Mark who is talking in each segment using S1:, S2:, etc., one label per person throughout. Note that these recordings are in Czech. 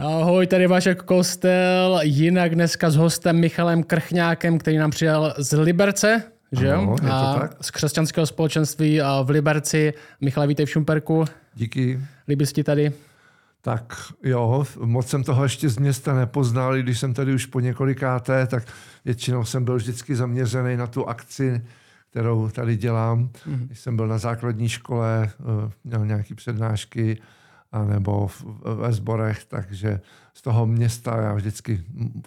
S1: Ahoj, tady Vašek Kostel, jinak dneska s hostem Michalem Krchňákem, který nám přijel z Liberce, že
S2: Ano, to
S1: a
S2: tak.
S1: z křesťanského společenství v Liberci. Michale, vítej v Šumperku.
S2: Díky.
S1: Líbí se ti tady?
S2: Tak jo, moc jsem toho ještě z města nepoznal, i když jsem tady už po několikáté, tak většinou jsem byl vždycky zaměřený na tu akci, kterou tady dělám. Mm-hmm. Když jsem byl na základní škole, eh, měl nějaké přednášky, anebo v, ve sborech, takže z toho města já vždycky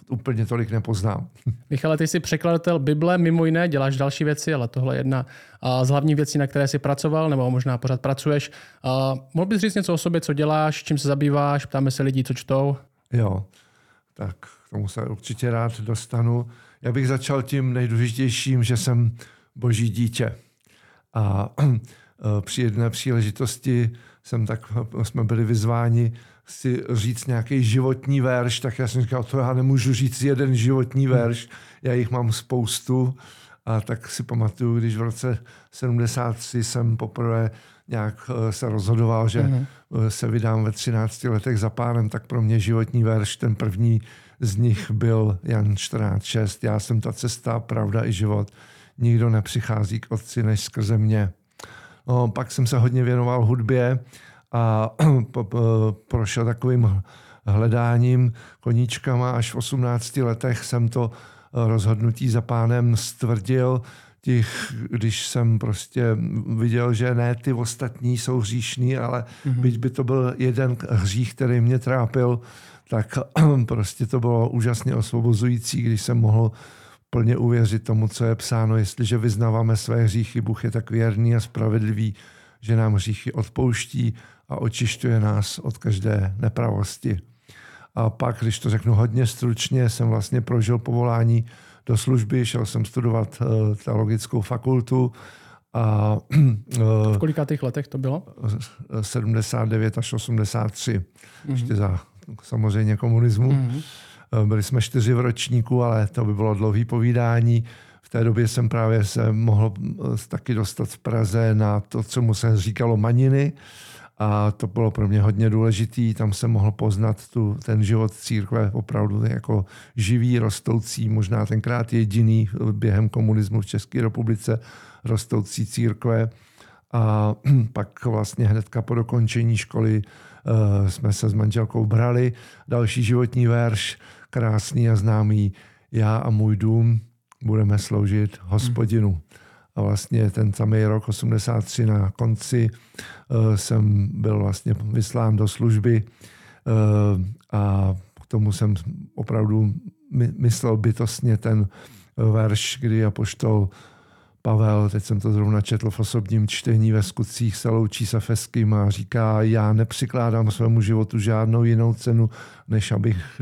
S2: úplně tolik nepoznám.
S1: Michale, ty jsi překladatel Bible, mimo jiné, děláš další věci, ale tohle je jedna z hlavních věcí, na které jsi pracoval, nebo možná pořád pracuješ. Mohl bys říct něco o sobě, co děláš, čím se zabýváš, ptáme se lidí, co čtou?
S2: Jo, tak k tomu se určitě rád dostanu. Já bych začal tím nejdůležitějším, že jsem boží dítě. A při jedné příležitosti jsem tak, jsme byli vyzváni si říct nějaký životní verš, tak já jsem říkal, to já nemůžu říct jeden životní verš, já jich mám spoustu. A tak si pamatuju, když v roce 73 jsem poprvé nějak se rozhodoval, že mm-hmm. se vydám ve 13 letech za pánem, tak pro mě životní verš, ten první z nich byl Jan 14.6. Já jsem ta cesta, pravda i život. Nikdo nepřichází k otci než skrze mě. Pak jsem se hodně věnoval hudbě a prošel takovým hledáním koníčkama. Až v 18 letech jsem to rozhodnutí za pánem stvrdil. Těch, když jsem prostě viděl, že ne ty ostatní jsou hříšní, ale mm-hmm. byť by to byl jeden hřích, který mě trápil, tak prostě to bylo úžasně osvobozující, když jsem mohl plně uvěřit tomu, co je psáno. Jestliže vyznáváme své hříchy, Bůh je tak věrný a spravedlivý, že nám hříchy odpouští a očišťuje nás od každé nepravosti. A pak, když to řeknu hodně stručně, jsem vlastně prožil povolání do služby, šel jsem studovat uh, teologickou fakultu. A,
S1: uh, v kolika těch letech to bylo?
S2: 79 až 83. Mm-hmm. Ještě za samozřejmě komunismu. Mm-hmm. Byli jsme čtyři v ročníku, ale to by bylo dlouhý povídání. V té době jsem právě se mohl taky dostat v Praze na to, co mu se říkalo maniny. A to bylo pro mě hodně důležitý. Tam jsem mohl poznat tu, ten život církve opravdu jako živý, rostoucí, možná tenkrát jediný během komunismu v České republice rostoucí církve. A pak vlastně hnedka po dokončení školy uh, jsme se s manželkou brali. Další životní verš, krásný a známý. Já a můj dům budeme sloužit hospodinu. A vlastně ten samý rok 83 na konci uh, jsem byl vlastně vyslán do služby uh, a k tomu jsem opravdu my, myslel bytostně ten verš, kdy apoštol Pavel, teď jsem to zrovna četl v osobním čtení ve skutcích, se loučí se Feským a říká, já nepřikládám svému životu žádnou jinou cenu, než abych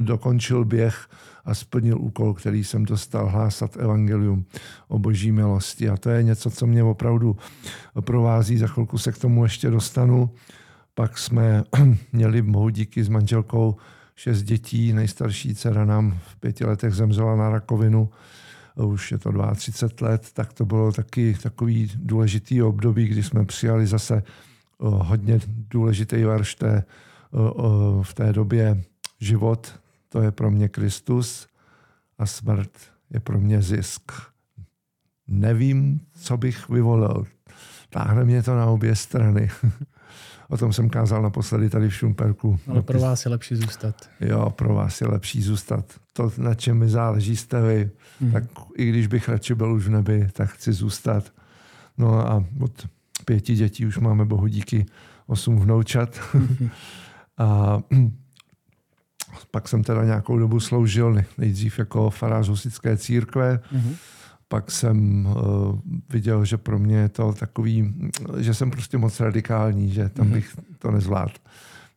S2: dokončil běh a splnil úkol, který jsem dostal hlásat evangelium o boží milosti. A to je něco, co mě opravdu provází. Za chvilku se k tomu ještě dostanu. Pak jsme měli bohu díky s manželkou šest dětí. Nejstarší dcera nám v pěti letech zemřela na rakovinu už je to 32 let, tak to bylo taky takový důležitý období, kdy jsme přijali zase hodně důležitý verš té, v té době život, to je pro mě Kristus a smrt je pro mě zisk. Nevím, co bych vyvolil. Táhne mě to na obě strany. O tom jsem kázal naposledy tady v Šumperku.
S1: Ale pro vás je lepší zůstat.
S2: Jo, pro vás je lepší zůstat. To, na čem mi záleží, jste vy. Hmm. Tak i když bych radši byl už v nebi, tak chci zůstat. No a od pěti dětí už máme bohu díky osm vnoučat. Hmm. a pak jsem teda nějakou dobu sloužil nejdřív jako farář husické církve. Hmm pak jsem uh, viděl, že pro mě je to takový, že jsem prostě moc radikální, že tam mhm. bych to nezvládl.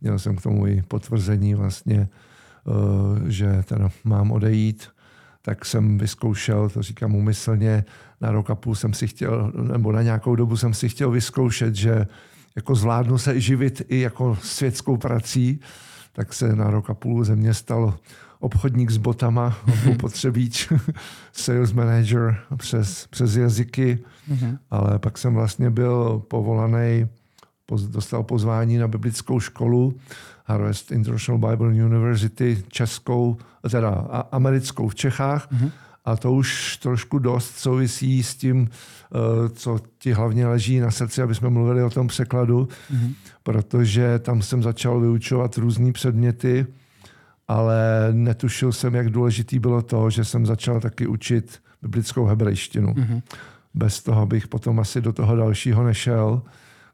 S2: Měl jsem k tomu i potvrzení vlastně, uh, že teda mám odejít, tak jsem vyzkoušel, to říkám umyslně, na rok a půl jsem si chtěl, nebo na nějakou dobu jsem si chtěl vyzkoušet, že jako zvládnu se živit i jako světskou prací, tak se na rok a půl ze mě stalo obchodník s botama, potřebíč, sales manager přes, přes jazyky, mm-hmm. ale pak jsem vlastně byl povolaný, dostal pozvání na biblickou školu Harvest International Bible University českou, teda americkou v Čechách. Mm-hmm. A to už trošku dost souvisí s tím, eh, co ti hlavně leží na srdci, aby jsme mluvili o tom překladu, mm-hmm. protože tam jsem začal vyučovat různé předměty, ale netušil jsem, jak důležitý bylo to, že jsem začal taky učit biblickou hebrejštinu. Mm-hmm. Bez toho bych potom asi do toho dalšího nešel,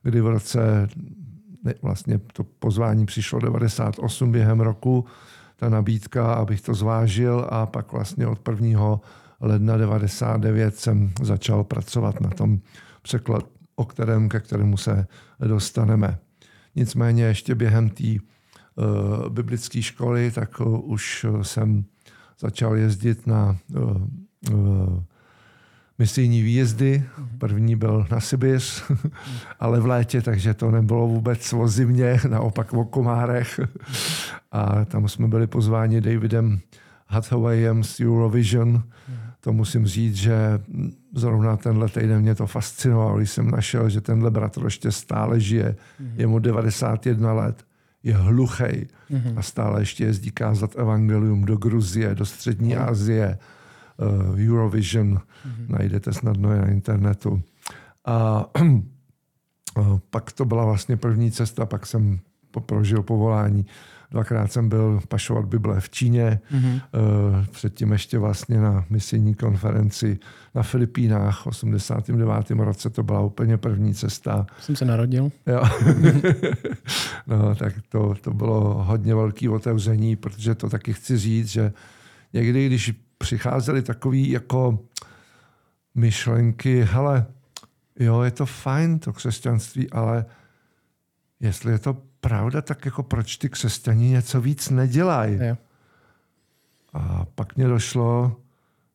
S2: kdy v roce, ne, vlastně to pozvání přišlo 98 během roku, ta nabídka, abych to zvážil a pak vlastně od 1. ledna 99 jsem začal pracovat na tom překlad, o kterém, ke kterému se dostaneme. Nicméně ještě během té biblické školy, tak uh, už jsem začal jezdit na misijní výjezdy. První byl na Sibiř, ale v létě, takže to nebylo vůbec o zimě, naopak o komárech. A tam jsme byli pozváni Davidem Hathawayem z Eurovision. To musím říct, že zrovna tenhle týden mě to fascinovalo, když jsem našel, že tenhle bratr ještě stále žije. Je mu 91 let, je hluchej a stále ještě jezdí kázat evangelium do Gruzie, do střední Asie uh, Eurovision, mm-hmm. najdete snadno je na internetu. A uh, pak to byla vlastně první cesta, pak jsem prožil povolání. Dvakrát jsem byl pašovat Bible v Číně, mm-hmm. předtím ještě vlastně na misijní konferenci na Filipínách v 89. roce, to byla úplně první cesta.
S1: Jsem se narodil.
S2: Jo. no, tak to, to bylo hodně velké otevření, protože to taky chci říct, že někdy, když přicházely takové jako myšlenky, hele, jo, je to fajn, to křesťanství, ale jestli je to pravda, tak jako proč ty křesťani něco víc nedělají? A pak mě došlo,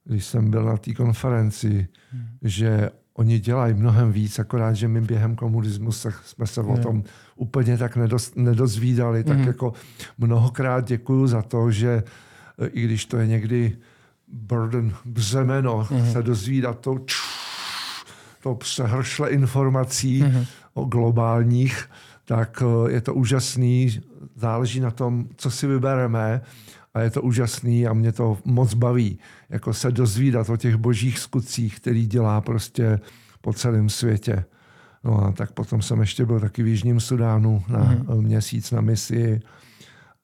S2: když jsem byl na té konferenci, hmm. že oni dělají mnohem víc, akorát, že my během komunismu jsme se o tom úplně tak nedoz, nedozvídali. Hmm. Tak jako mnohokrát děkuju za to, že i když to je někdy burden, břemeno, mm-hmm. se dozvídat to, to přehršle informací mm-hmm. o globálních, tak eh, je to úžasný, záleží na tom, co si vybereme a je to úžasný a mě to moc baví, jako se dozvídat o těch božích skutcích, který dělá prostě po celém světě. No a tak potom jsem ještě byl taky v Jižním Sudánu na mm-hmm. měsíc na misi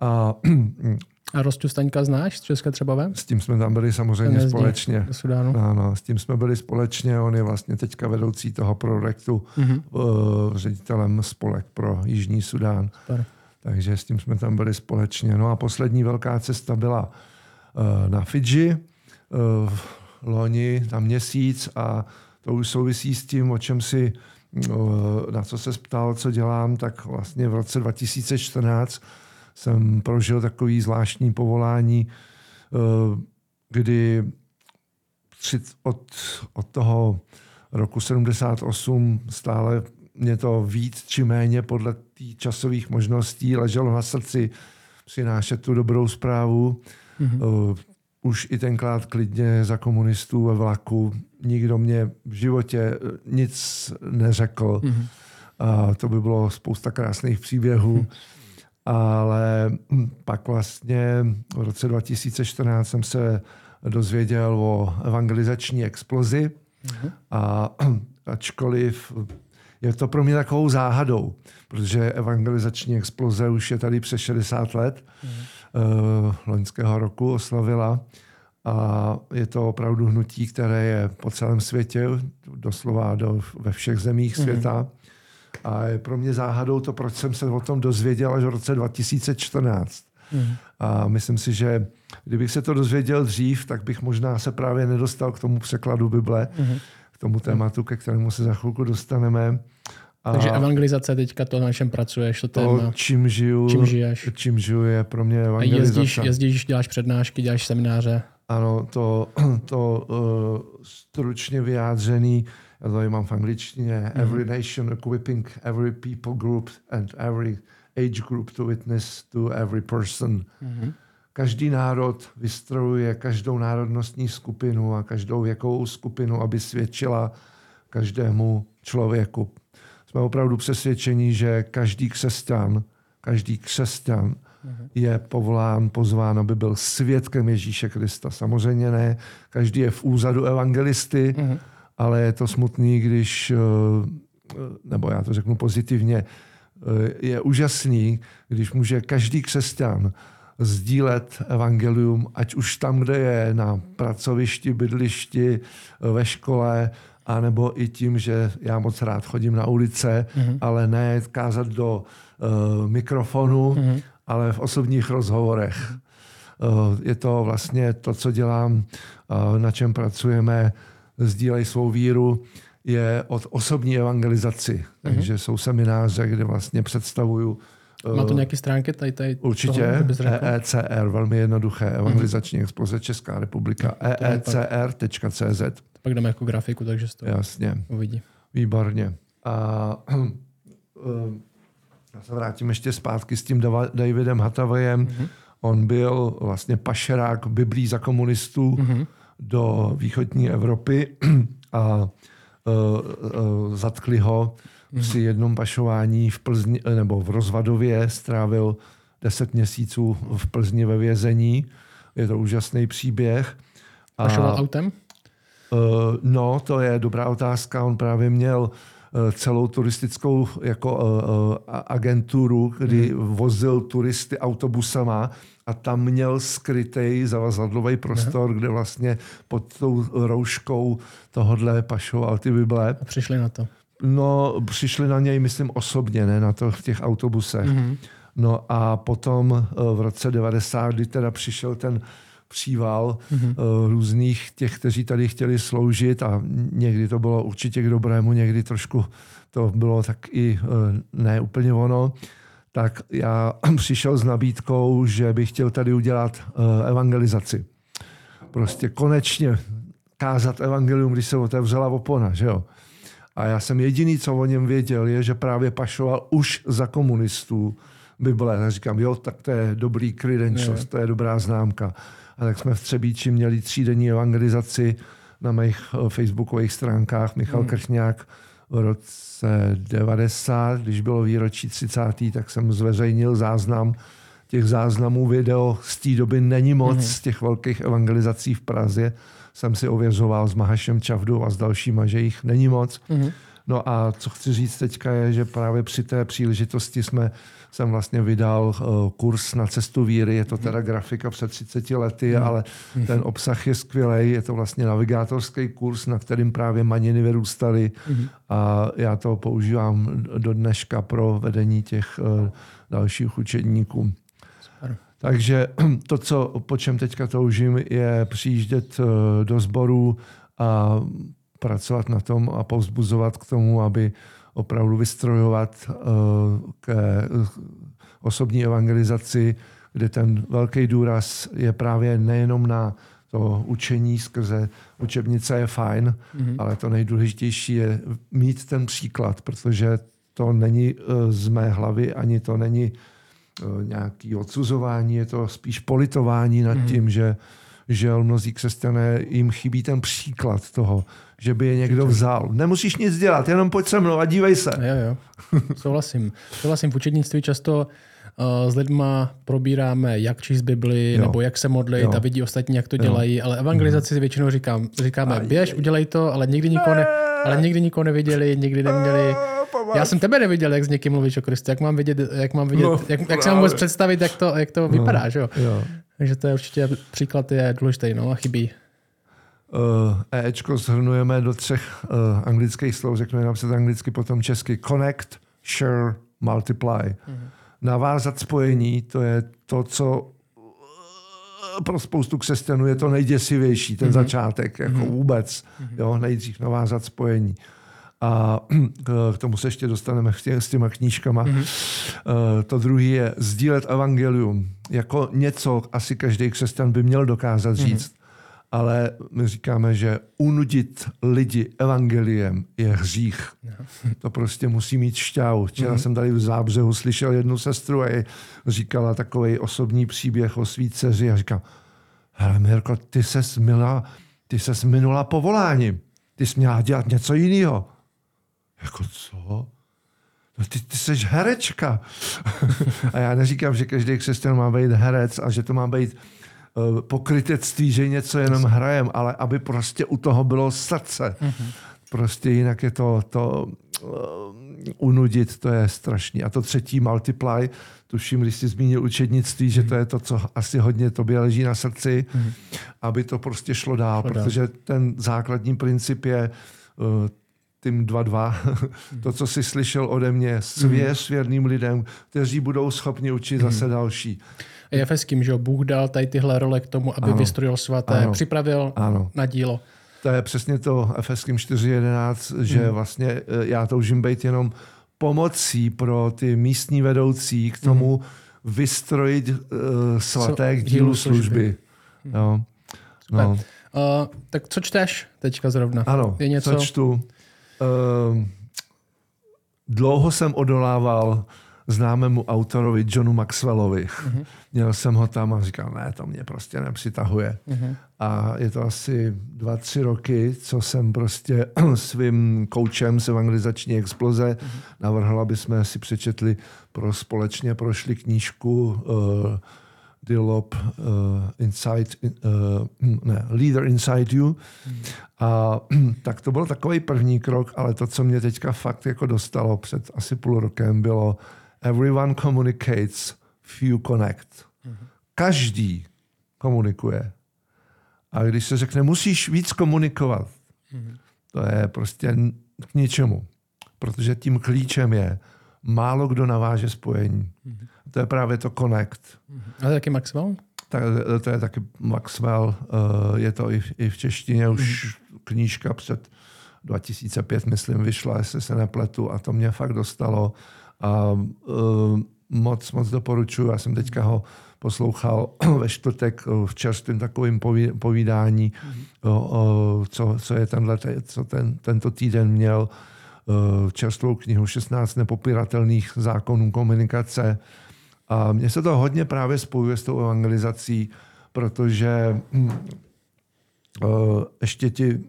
S2: a
S1: A Rostu Staňka znáš z České Třebové?
S2: S tím jsme tam byli samozřejmě společně. Sudánu. Ano, s tím jsme byli společně. On je vlastně teďka vedoucí toho projektu, mm-hmm. uh, ředitelem spolek pro Jižní Sudán. Super. Takže s tím jsme tam byli společně. No a poslední velká cesta byla uh, na Fidži uh, v loni na měsíc a to už souvisí s tím, o čem si, uh, na co se ptal, co dělám, tak vlastně v roce 2014 jsem prožil takový zvláštní povolání, eh, kdy od, od toho roku 78 stále mě to víc či méně podle tý časových možností leželo na srdci přinášet tu dobrou zprávu. Mm-hmm. Už i tenkrát klidně za komunistů ve vlaku. Nikdo mě v životě eh, nic neřekl. Mm-hmm. A to by bylo spousta krásných příběhů. Mm-hmm ale pak vlastně v roce 2014 jsem se dozvěděl o evangelizační explozi uh-huh. a ačkoliv je to pro mě takovou záhadou, protože evangelizační exploze už je tady přes 60 let, uh-huh. loňského roku oslavila a je to opravdu hnutí, které je po celém světě, doslova do, ve všech zemích uh-huh. světa. A je pro mě záhadou to, proč jsem se o tom dozvěděl až v roce 2014. Mm. A myslím si, že kdybych se to dozvěděl dřív, tak bych možná se právě nedostal k tomu překladu Bible, mm. k tomu tématu, ke kterému se za chvilku dostaneme.
S1: A Takže evangelizace teďka to, na čem pracuješ, to,
S2: to téma. čím žiju,
S1: čím žiješ.
S2: čím žiju je pro mě evangelizace.
S1: A jezdíš, jezdíš, děláš přednášky, děláš semináře.
S2: Ano, to, to uh, stručně vyjádřený já to mám v angličtině, mm-hmm. every nation equipping every people group and every age group to witness to every person. Mm-hmm. Každý národ vystrojuje každou národnostní skupinu a každou věkovou skupinu, aby svědčila každému člověku. Jsme opravdu přesvědčeni, že každý křesťan každý křesťan je povolán, pozván, aby byl svědkem Ježíše Krista. Samozřejmě ne, každý je v úzadu evangelisty, uh-huh. Ale je to smutný, když, eh, nebo já to řeknu pozitivně, eh, je úžasný, když může každý křesťan sdílet evangelium, ať už tam, kde je, na pracovišti, bydlišti, ve škole, anebo i tím, že já moc rád chodím na ulice, mm-hmm. ale ne kázat do uh, mikrofonu, mm-hmm. ale v osobních rozhovorech. Uh, je to vlastně to, co dělám, uh, na čem pracujeme, sdílej svou víru, je od osobní evangelizaci. Mm-hmm. Takže jsou semináře, kde vlastně představuju
S1: má to nějaké stránky tady, tady
S2: Určitě. EECR, velmi jednoduché, evangelizační mm-hmm. expoze Česká republika, eecr.cz.
S1: Pak dáme jako grafiku, takže to
S2: Jasně.
S1: uvidí.
S2: Výborně. A já se vrátím ještě zpátky s tím Davidem Hatavajem. Mm-hmm. On byl vlastně pašerák Biblí za komunistů mm-hmm. Do východní Evropy a uh, uh, zatkli ho mm-hmm. při jednom pašování v Plzni, nebo v Rozvadově strávil 10 měsíců v Plzni ve vězení. Je to úžasný příběh.
S1: Pašoval autem?
S2: Uh, no, to je dobrá otázka. On právě měl celou turistickou jako uh, agenturu, kdy hmm. vozil turisty autobusama a tam měl skrytý zavazadlový prostor, hmm. kde vlastně pod tou rouškou tohodle pašoval ty Bible.
S1: A přišli na to.
S2: No, přišli na něj, myslím, osobně, ne na to v těch autobusech. Mm-hmm. No a potom v roce 90, kdy teda přišel ten příval mm-hmm. různých těch, kteří tady chtěli sloužit a někdy to bylo určitě k dobrému, někdy trošku to bylo tak i eh, ne úplně ono, tak já přišel s nabídkou, že bych chtěl tady udělat eh, evangelizaci. Prostě konečně kázat evangelium, když se otevřela opona, že jo. A já jsem jediný, co o něm věděl, je, že právě pašoval už za komunistů Bible. A říkám, jo, tak to je dobrý credentials, to je dobrá známka. A tak jsme v Třebíči měli třídenní evangelizaci na mých eh, facebookových stránkách. Michal hmm. Krchňák v roce 90, když bylo výročí 30. tak jsem zveřejnil záznam těch záznamů video z té doby není moc hmm. z těch velkých evangelizací v Praze. Jsem si ověřoval s Mahašem Čavdou a s dalšíma, že jich není moc. Hmm. No a co chci říct teďka je, že právě při té příležitosti jsme jsem vlastně vydal uh, kurz na cestu víry. Je to mhm. teda grafika před 30 lety, mm. ale mhm. ten obsah je skvělý. Je to vlastně navigátorský kurz, na kterým právě maniny vyrůstaly a já to používám do dneška pro vedení těch uh, dalších učedníků. Takže to, co, po čem teďka toužím, je přijíždět uh, do sboru a pracovat na tom a povzbuzovat k tomu, aby opravdu vystrojovat eh, k osobní evangelizaci, kde ten velký důraz je právě nejenom na to učení skrze učebnice je fajn, mm-hmm. ale to nejdůležitější je mít ten příklad, protože to není eh, z mé hlavy, ani to není eh, nějaký odsuzování, je to spíš politování nad mm-hmm. tím, že že mnozí křesťané jim chybí ten příklad toho, že by je někdo vzal. Nemusíš nic dělat, jenom pojď se mnou a dívej se.
S1: Jo, jo. Souhlasím. Souhlasím. V učednictví často uh, s lidma probíráme, jak číst Bibli, jo. nebo jak se modlit jo. a vidí ostatní, jak to jo. dělají, ale evangelizaci si většinou říkám, říkáme, běž, udělej to, ale nikdy nikoho, ne, ale nikdy nikoho neviděli, nikdy neměli. Já jsem tebe neviděl, jak s někým mluvíš o Kristu. Jak mám vidět, jak mám vidět, no, jak, jak se mám vůbec představit, jak to, jak to no, vypadá, že jo? jo. Takže to je určitě příklad je důležitý, no a chybí.
S2: Uh, Ečko zhrnujeme do třech uh, anglických slov, řekneme nám se to anglicky, potom česky. Connect, share, multiply. Mm-hmm. Navázat spojení, to je to, co uh, pro spoustu křesťanů je to nejděsivější, ten mm-hmm. začátek, jako mm-hmm. vůbec. Mm-hmm. Jo, nejdřív navázat spojení. A k tomu se ještě dostaneme s těma knížkama. Mm-hmm. To druhé je sdílet evangelium. Jako něco asi každý křesťan by měl dokázat mhm. říct. Mm-hmm. Ale my říkáme, že unudit lidi evangeliem je hřích. To prostě musí mít šťávu. Včera mm-hmm. jsem tady v Zábřehu slyšel jednu sestru a je, říkala takový osobní příběh o svý dceři a říkám, hele Mirko, ty ses minula, ty ses minula povoláním. Ty jsi měla dělat něco jiného. Jako co? no ty, ty jsi herečka. a já neříkám, že každý křesťan má být herec a že to má být pokrytectví, že něco jenom hrajem, ale aby prostě u toho bylo srdce. Mm-hmm. Prostě jinak je to, to uh, unudit, to je strašný. A to třetí multiply, tuším, když jsi zmínil učednictví, že to je to, co asi hodně tobě leží na srdci, mm-hmm. aby to prostě šlo dál, šlo protože dál. ten základní princip je uh, tím 2-2, to, co jsi slyšel ode mě, svěř mm. věrným lidem, kteří budou schopni učit zase další.
S1: Je efeským, že Bůh dal tady tyhle role k tomu, aby ano. vystrojil svaté, ano. připravil ano. na dílo.
S2: To je přesně to Efeským 4.11, že mm. vlastně eh, já toužím být jenom pomocí pro ty místní vedoucí k tomu mm. vystrojit uh, svaté k dílu služby. služby. Mm. No.
S1: No. Uh, tak co čteš teďka zrovna?
S2: Ano, je něco... co čtu. Uh, dlouho jsem odolával známému autorovi Johnu Maxwellovi. Uh-huh. Měl jsem ho tam a říkal, ne, to mě prostě nepřitahuje. Uh-huh. A je to asi dva, tři roky, co jsem prostě svým koučem z evangelizační exploze uh-huh. navrhl, aby jsme si přečetli pro společně prošli knížku uh, Dilop uh, Inside, uh, ne, Leader Inside You. Hmm. A tak to byl takový první krok, ale to, co mě teďka fakt jako dostalo před asi půl rokem, bylo Everyone communicates, few connect. Každý komunikuje. A když se řekne, musíš víc komunikovat, to je prostě k ničemu. Protože tím klíčem je, málo kdo naváže spojení. To je právě to connect.
S1: A to je taky Maxwell?
S2: Tak, to je taky Maxwell. Eh, je to i v, i v češtině už knížka před 2005, myslím, vyšla, jestli se nepletu, a to mě fakt dostalo. A uh, moc, moc doporučuji. Já jsem teďka ho poslouchal ve čtvrtek v čerstvém takovém povídání, mm-hmm. o, o, co, co je tenhle, co ten, tento týden měl uh, čerstvou knihu 16 nepopiratelných zákonů komunikace. A mně se to hodně právě spojuje s tou evangelizací, protože uh, ještě ti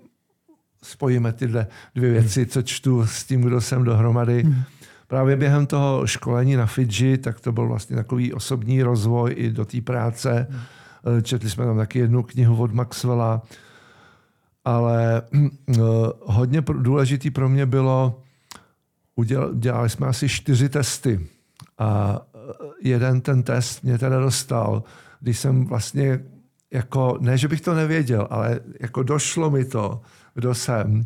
S2: spojíme tyhle dvě věci, co čtu s tím, kdo jsem dohromady. Mm právě během toho školení na Fidži, tak to byl vlastně takový osobní rozvoj i do té práce. Hmm. Četli jsme tam taky jednu knihu od Maxwella, ale eh, hodně důležitý pro mě bylo, udělali jsme asi čtyři testy a eh, jeden ten test mě teda dostal, když jsem vlastně jako, ne, že bych to nevěděl, ale jako došlo mi to, kdo jsem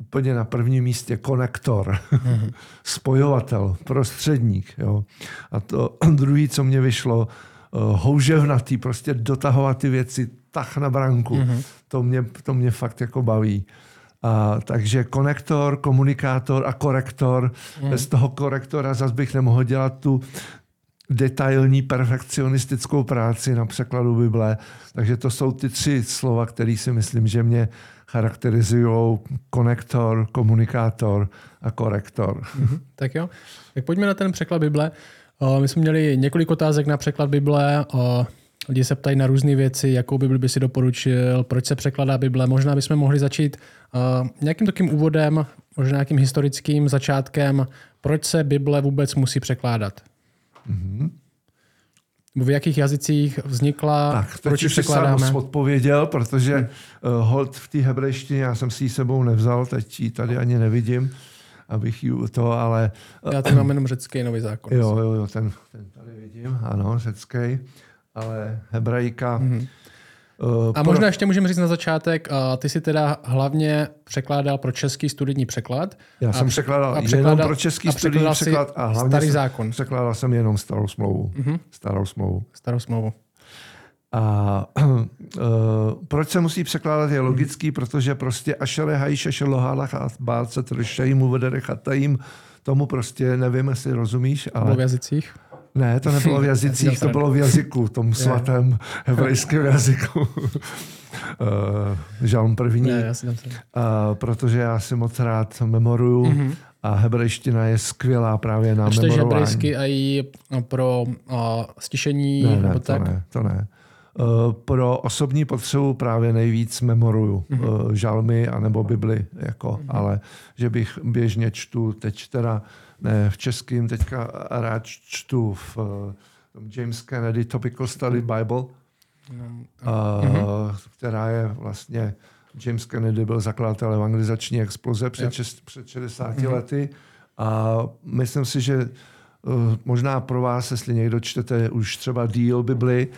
S2: úplně na prvním místě konektor, mm-hmm. spojovatel, prostředník. Jo. A to druhý, co mě vyšlo, uh, houževnatý, prostě dotahovat ty věci tak na branku. Mm-hmm. To, mě, to mě fakt jako baví. A, takže konektor, komunikátor a korektor. Mm. Bez toho korektora zase bych nemohl dělat tu detailní perfekcionistickou práci na překladu Bible. Takže to jsou ty tři slova, které si myslím, že mě charakterizují konektor, komunikátor a korektor.
S1: Mm-hmm. Tak jo. Tak pojďme na ten překlad Bible. My jsme měli několik otázek na překlad Bible. Lidi se ptají na různé věci, jakou Bibli by si doporučil, proč se překladá Bible. Možná bychom mohli začít nějakým takým úvodem, možná nějakým historickým začátkem, proč se Bible vůbec musí překládat. Mm-hmm. V jakých jazycích vznikla,
S2: tak, proč ji překládáme? Tak, odpověděl, protože hmm. uh, hold v té hebrejštině, já jsem si ji sebou nevzal, teď ji tady ani nevidím, abych ji to, ale...
S1: Uh, já tady mám jenom řecký nový zákon.
S2: Jo, jo, jo, ten, ten tady vidím, ano, řecký, ale hebrejka... Hmm
S1: Uh, a možná ještě můžeme říct na začátek, uh, ty si teda hlavně překládal pro český studijní překlad.
S2: Já jsem překládal, a překládal jenom pro český studijní překlad a hlavně
S1: starý zákon.
S2: překládal jsem jenom starou smlouvu. Uh-huh. Starou smlouvu.
S1: Starou smlouvu.
S2: A uh, proč se musí překládat je logický, protože prostě ašele hajš ašelohalach a bálce tršejmu vedere chatajím, tomu prostě nevím, jestli rozumíš.
S1: Ale... v jazycích?
S2: Ne, to nebylo v jazycích, to bylo v jazyku, tom svatém hebrejském jazyku. Uh, žalm první.
S1: Ne, já uh,
S2: protože já si moc rád memoruju mm-hmm. a hebrejština je skvělá právě na a memorování.
S1: hebrejsky i no, pro uh, stišení?
S2: Ne, ne, to tak? ne, to ne. pro osobní potřebu právě nejvíc memoruju mm-hmm. žalmy anebo Bibli, jako, mm-hmm. ale že bych běžně čtu, teď teda ne v českým, teďka rád čtu v James Kennedy Topical Study Bible, mm-hmm. uh, která je vlastně James Kennedy byl zakladatel evangelizační exploze před, šest, před 60 mm-hmm. lety a myslím si, že uh, možná pro vás, jestli někdo čtete už třeba díl Bibli,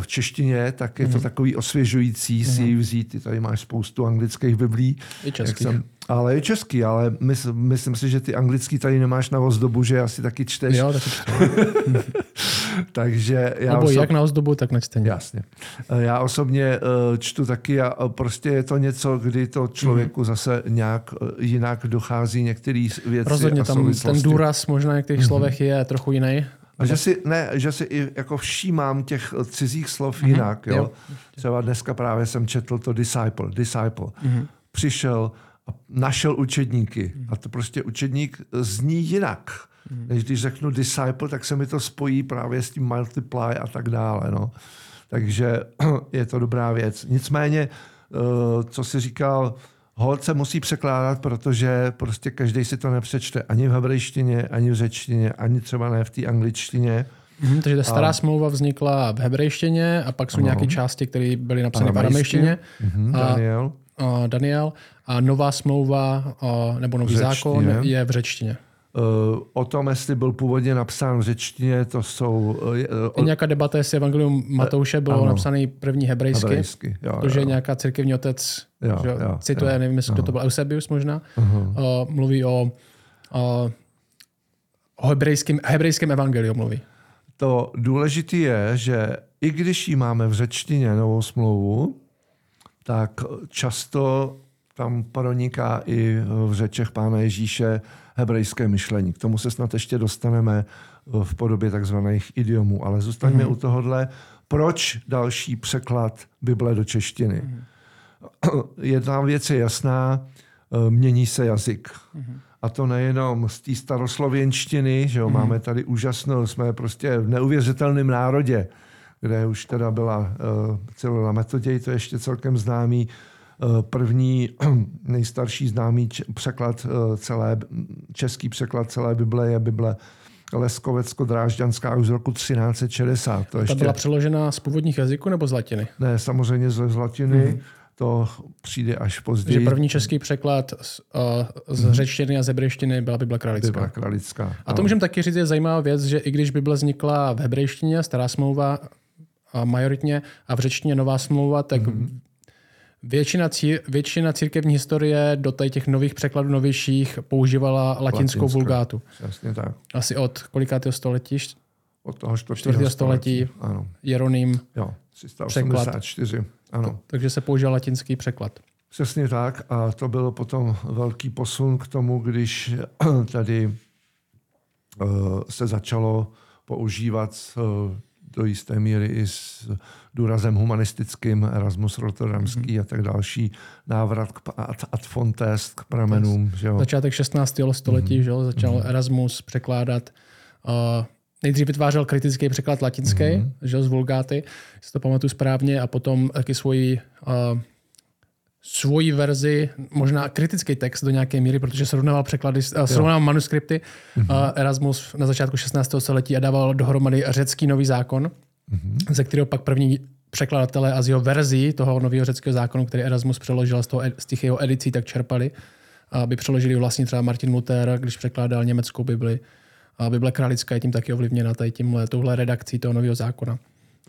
S2: v češtině, tak je to mm. takový osvěžující si vzít. Ty tady máš spoustu anglických biblí.
S1: I český. Jsem,
S2: ale je český, ale mys, myslím si, že ty anglický tady nemáš na ozdobu, že asi taky čteš.
S1: Jo, taky
S2: Takže já
S1: Nebo osob... jak na ozdobu, tak na čtení.
S2: Jasně. Já osobně uh, čtu taky a prostě je to něco, kdy to člověku mm. zase nějak uh, jinak dochází některé věci.
S1: Rozhodně tam ten důraz možná některých mm. slovech je trochu jiný.
S2: A že si, ne, že si i jako všímám těch cizích slov mm-hmm. jinak. Jo? jo? Třeba dneska právě jsem četl to disciple. Disciple. Mm-hmm. Přišel a našel učedníky. Mm-hmm. A to prostě učedník zní jinak. Mm-hmm. Než když řeknu disciple, tak se mi to spojí právě s tím multiply a tak dále. No. Takže je to dobrá věc. Nicméně, eh, co si říkal, Hold se musí překládat, protože prostě každý si to nepřečte ani v hebrejštině, ani v řečtině, ani třeba ne v té angličtině.
S1: Mm, takže ta stará a... smlouva vznikla v hebrejštině a pak jsou ano. nějaké části, které byly napsány v aramejštině.
S2: Mm-hmm, Daniel.
S1: A, a Daniel. A nová smlouva, a, nebo nový zákon je v řečtině.
S2: Uh, o tom, jestli byl původně napsán v řečtině, to jsou... Uh,
S1: je nějaká debata, jestli Evangelium Matouše bylo ano. napsané první hebrejsky, hebrejsky jo, protože jo. nějaká církevní otec jo, že, jo, cituje, jo, nevím, jestli to byl Eusebius možná, uh-huh. uh, mluví o, uh, o hebrejském, hebrejském evangeliu mluví.
S2: To důležité je, že i když ji máme v řečtině novou smlouvu, tak často tam proniká i v řečech Pána Ježíše hebrejské myšlení. K tomu se snad ještě dostaneme v podobě takzvaných idiomů, ale zůstaňme mm. u tohohle. Proč další překlad Bible do češtiny? Mm. Jedna věc je jasná, eh, mění se jazyk. Mm. A to nejenom z té staroslověnštiny, že jo, mm. máme tady úžasnou, jsme prostě v neuvěřitelném národě, kde už teda byla uh, celá na metoděj, to je ještě celkem známý, Eh, první nejstarší známý překlad eh, celé, český překlad celé Bible je Bible Leskovecko-Drážďanská už z roku 1360.
S1: To ještě... Ta byla přeložena z původních jazyků nebo z latiny?
S2: Ne, samozřejmě z latiny. Mm-hmm. To přijde až později.
S1: Že první český překlad z, uh, z mm-hmm. řečtiny a z hebrejštiny byla Bible kralická.
S2: Bible kralická.
S1: A to můžeme taky říct, je zajímavá věc, že i když Bible vznikla v hebrejštině, stará smlouva a majoritně a v řečtině nová smlouva, tak mm-hmm. Většina, cír, většina církevní historie do těch nových překladů novějších používala latinskou Latinsko. vulgátu.
S2: Jasně tak.
S1: Asi od kolikátého století?
S2: Od toho čtvrtého
S1: století. století ano. Jeroným.
S2: Jo, 384. Překlad. Ano.
S1: Takže se používal latinský překlad.
S2: Přesně tak. A to byl potom velký posun k tomu, když tady uh, se začalo používat uh, do jisté míry i s důrazem humanistickým, Erasmus Rotterdamský mm-hmm. a tak další, návrat k ad, ad fontes, k pramenům. Že jo.
S1: Začátek 16. století, mm-hmm. že jo, začal mm-hmm. Erasmus překládat uh, nejdřív vytvářel kritický překlad latinský, mm-hmm. že z vulgáty, si to pamatuju správně, a potom taky svoji uh, svoji verzi, možná kritický text do nějaké míry, protože srovnával překlady, uh, srovnával manuskripty mm-hmm. Erasmus na začátku 16. století a dával dohromady řecký nový zákon, mm-hmm. ze kterého pak první překladatelé a z jeho verzí toho nového řeckého zákonu, který Erasmus přeložil z, toho, z těch jeho edicí, tak čerpali, aby přeložili vlastně třeba Martin Luther, když překládal německou Bibli. A Bible králická je tím taky ovlivněna tady tímhle, touhle redakcí toho nového zákona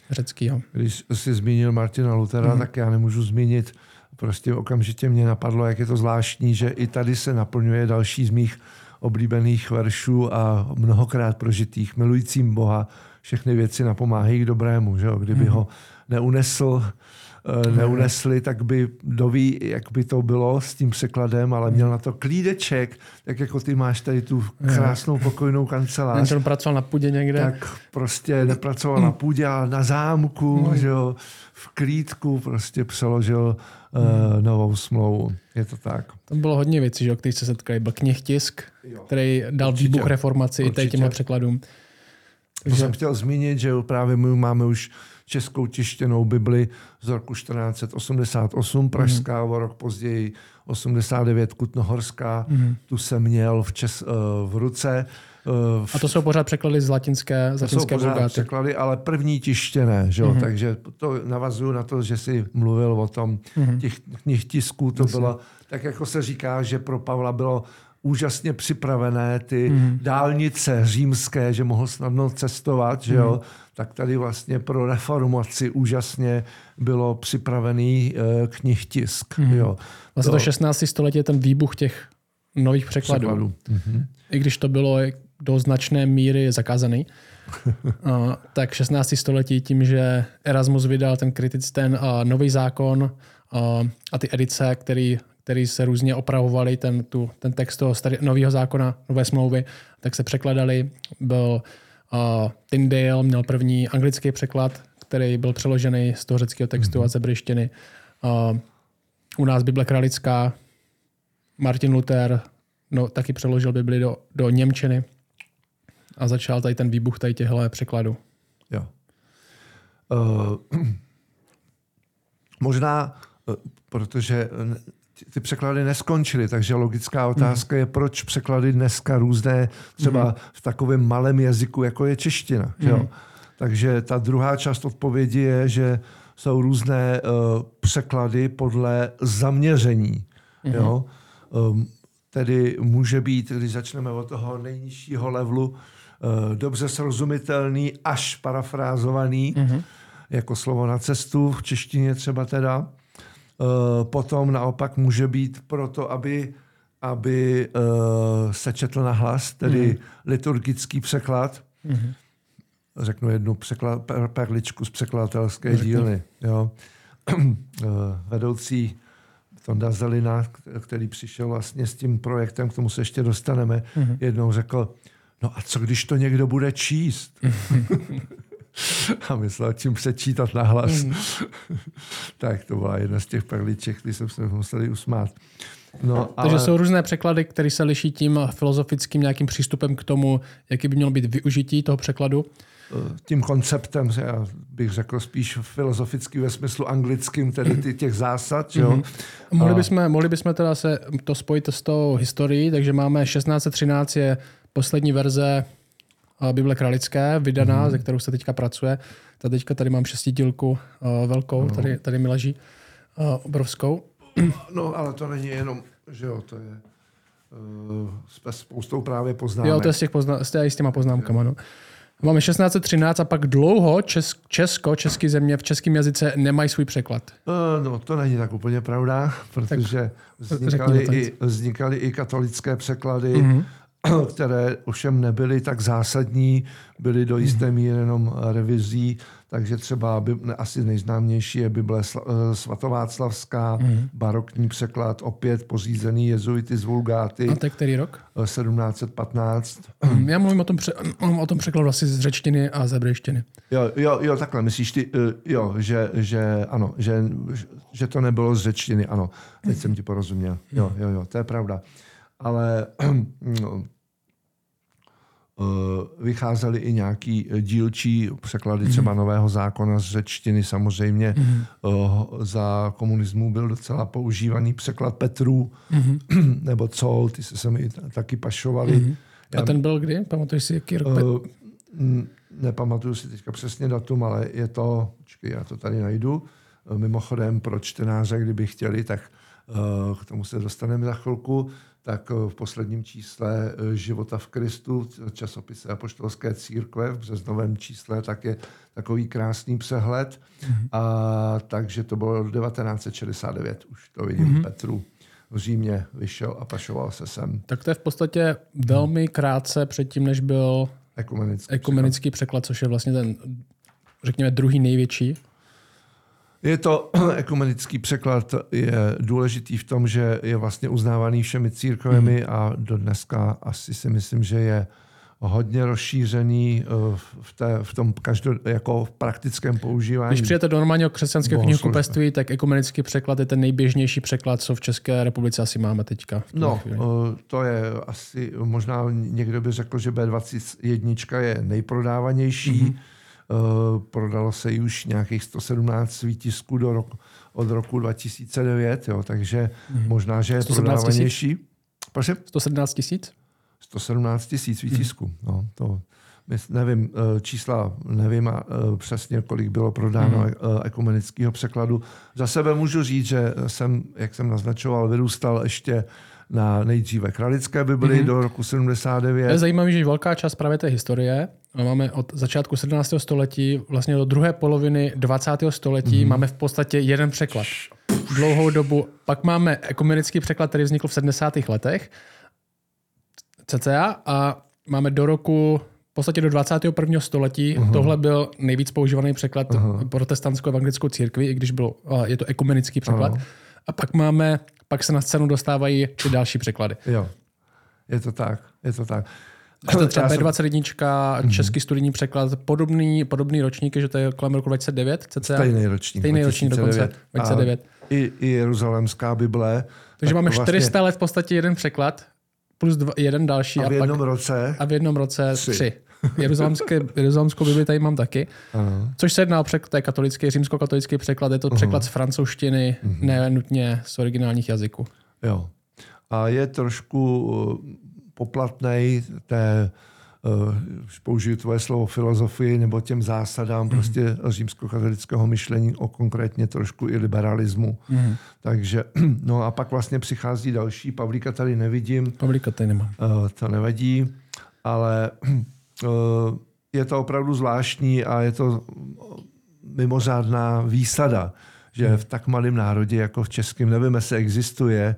S1: řeckého.
S2: Když jsi zmínil Martina Luthera, mm-hmm. tak já nemůžu zmínit prostě okamžitě mě napadlo, jak je to zvláštní, že i tady se naplňuje další z mých oblíbených veršů a mnohokrát prožitých. Milujícím Boha všechny věci napomáhají k dobrému. Že jo? Kdyby hmm. ho neunesl, eh, neunesli, tak by doví, jak by to bylo s tím překladem, ale měl na to klídeček, tak jako ty máš tady tu krásnou pokojnou kancelář.
S1: Ten pracoval na půdě někde.
S2: Tak prostě nepracoval na půdě, ale na zámku, no. že jo, v klídku prostě přeložil uh, novou smlouvu. Je to tak.
S1: Tam bylo hodně věcí, že, o kterých se setkali. Byl knihtisk, jo. který dal Určitě. výbuch reformaci Určitě. i těmhle překladům.
S2: To jsem chtěl zmínit, že právě my máme už českou tištěnou Bibli z roku 1488, pražská, mm. o rok později 89 Kutnohorská, mm. tu jsem měl v, čes, v ruce.
S1: A to jsou pořád překlady z latinské, z latinské
S2: to jsou pořád překlady, ale první tištěné, že jo? Mm-hmm. takže to navazuju na to, že jsi mluvil o tom mm-hmm. těch knih tisků, to Myslím. bylo, tak jako se říká, že pro Pavla bylo úžasně připravené ty mm. dálnice římské, že mohl snadno cestovat, že jo, mm. tak tady vlastně pro reformaci úžasně bylo připravený uh, knihtisk. Mm. Jo.
S1: Vlastně to, to 16. století je ten výbuch těch nových překladů. překladů. Mm-hmm. I když to bylo do značné míry zakázaný, uh, tak 16. století tím, že Erasmus vydal ten kritic, ten uh, nový zákon uh, a ty edice, který který se různě opravovali, ten, tu, ten text toho starý, nového zákona, nové smlouvy, tak se překladali. Byl uh, Tyndale, měl první anglický překlad, který byl přeložený z toho řeckého textu mm-hmm. a ze bryštiny. Uh, u nás Bible kralická, Martin Luther no, taky přeložil Bibli do, do Němčiny a začal tady ten výbuch tady těchto překladů.
S2: Jo. Uh, možná, uh, protože ty překlady neskončily, takže logická otázka mm. je, proč překlady dneska různé třeba mm. v takovém malém jazyku, jako je čeština. Mm. Jo? Takže ta druhá část odpovědi je, že jsou různé uh, překlady podle zaměření. Mm. Jo? Um, tedy může být, když začneme od toho nejnižšího levelu, dobře srozumitelný až parafrázovaný, mm. jako slovo na cestu v češtině třeba teda Eh, potom naopak může být proto, aby, aby uh, se četl na hlas, tedy mm. liturgický překlad. Mm. Řeknu jednu překlad, per, perličku z překladatelské Řeknu. dílny. Jo. Eh, vedoucí Tonda Zelina, který přišel vlastně s tím projektem, k tomu se ještě dostaneme, mm. jednou řekl, no a co když to někdo bude číst? a myslel tím přečítat na hlas. Mm. tak to byla jedna z těch perliček, kdy jsme se museli usmát.
S1: No, Takže ale... jsou různé překlady, které se liší tím filozofickým nějakým přístupem k tomu, jaký by mělo být využití toho překladu?
S2: Eh, tím konceptem, já bych řekl spíš filozoficky ve smyslu anglickým, tedy těch zásad. Mm-hmm. Jo?
S1: Mohli, bychom, mohli bychom teda se to spojit s tou historií, takže máme 1613 je poslední verze Bible Kralické, vydaná, mm-hmm. ze kterou se teďka pracuje. Ta teďka tady mám šestidílku uh, velkou, no. tady, tady mi leží uh, obrovskou.
S2: No, ale to není jenom, že jo, to je uh, s spoustou právě poznámek.
S1: Jo, to je s, těch pozna- s, s těma poznámkama, no. Máme 1613 a pak dlouho Čes- Česko, český země v českém jazyce nemají svůj překlad.
S2: No, to není tak úplně pravda, protože vznikaly i, vznikaly i katolické překlady. Mm-hmm které ovšem nebyly tak zásadní, byly do jisté mhm. míry jenom revizí, takže třeba by, asi nejznámější je Bible eh, svatováclavská, mm. barokní překlad, opět pořízený jezuity z Vulgáty.
S1: A to je který rok?
S2: 1715.
S1: Eh, mm, já mluvím o tom, pře- o tom překladu asi z řečtiny a ze brejštiny.
S2: Jo, jo, jo, takhle myslíš ty, eh, jo, že, že ano, že, že to nebylo z řečtiny, ano. Teď jsem ti porozuměl. Jo, jo, jo, to je pravda ale no, eh, vycházely i nějaký dílčí překlady mm. třeba nového zákona z řečtiny samozřejmě. Mm. Za komunismu byl docela používaný překlad Petrů mm. nebo Col, ty se se mi taky pašovali. Mm.
S1: A ten byl kdy? Pamatuješ si, jaký rok? Uh,
S2: nepamatuju si teďka přesně datum, ale je to, počkej, já to tady najdu. Mimochodem pro čtenáře, kdyby chtěli, tak k tomu se dostaneme za chvilku tak eh, v posledním čísle eh, Života v Kristu, časopise Apoštolské církve, v březnovém čísle, tak je takový krásný přehled. Mm-hmm. A, takže to bylo 1969, už to vidím mm-hmm. Petru v Římě vyšel a pašoval se sem.
S1: Tak to je v podstatě velmi krátce předtím, než byl
S2: ekumenický,
S1: ekumenický překlad, což je vlastně ten, řekněme, druhý největší
S2: je to ekumenický překlad, je důležitý v tom, že je vlastně uznávaný všemi církvemi hmm. a do dneska asi si myslím, že je hodně rozšířený eh, v, té, v tom každo, jako v praktickém používání.
S1: Když přijete do normálního křesťanského knihkupectví, tak ekumenický překlad je ten nejběžnější překlad, co v České republice asi máme teďka.
S2: No, chvíli. to je asi, možná někdo by řekl, že B21 je nejprodávanější. Mm-hmm. Prodalo se už nějakých 117 výtisků do roku, od roku 2009, jo, takže mm-hmm. možná, že je prodávanější.
S1: Prosím? 117 tisíc?
S2: 117 tisíc výtisků. Mm. No, to, nevím, eh, čísla nevím a eh, přesně, kolik bylo prodáno mm. ekumenického překladu. Za sebe můžu říct, že jsem, jak jsem naznačoval, vyrůstal ještě na nejdříve kralické Bibli mm. do roku 79.
S1: Je zajímavé, že velká část právě té historie máme od začátku 17. století vlastně do druhé poloviny 20. století mm. máme v podstatě jeden překlad. Dlouhou dobu. Pak máme ekumenický překlad, který vznikl v 70. letech cca a máme do roku v podstatě do 21. století. Uh-huh. Tohle byl nejvíc používaný překlad uh-huh. protestantskou evangelickou církvi, i když byl, je to ekumenický překlad. Uh-huh. A pak máme, pak se na scénu dostávají ty další překlady.
S2: Jo, je to tak, je to tak.
S1: A to třeba B21, uh-huh. český studijní překlad, podobný, podobný ročník, že to je kolem roku 29 cca.
S2: Stejný ročník.
S1: Stejný ročník dokonce, 29.
S2: I, I Jeruzalémská Bible.
S1: Takže máme vlastně... 400 let v podstatě jeden překlad plus dva, jeden další.
S2: A v a jednom pak, roce?
S1: A v jednom roce tři. tři. Jeruzalemské, Jeruzalemskou Bibli tady mám taky. Aha. Což se jedná o překlad, to je katolický, římskokatolický překlad, je to Aha. překlad z francouzštiny, uh-huh. ne nutně z originálních jazyků.
S2: Jo. A je trošku uh, poplatný té uh, použiju tvoje slovo filozofii nebo těm zásadám mm. prostě římskokatolického myšlení o konkrétně trošku i liberalismu. Mm. Takže, no a pak vlastně přichází další, Pavlíka tady nevidím.
S1: Pavlíka tady nemám.
S2: Uh, to nevadí, ale je to opravdu zvláštní a je to mimořádná výsada, že v tak malém národě jako v českém, nevím, jestli existuje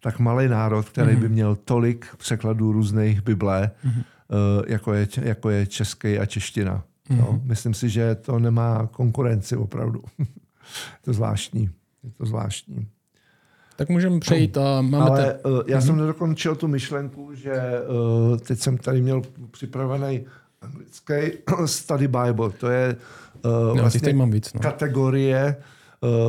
S2: tak malý národ, který by měl tolik překladů různých Bible, mm Eh, jako je, jako je český a čeština. No, myslím si, že to nemá konkurenci opravdu. je to zvláštní. Je to zvláštní.
S1: Tak můžeme přejít a máme
S2: Ale uh, já mm-hmm. jsem nedokončil tu myšlenku, že uh, teď jsem tady měl připravený anglický study Bible. To je uh, no, vlastně mám víc, no. kategorie,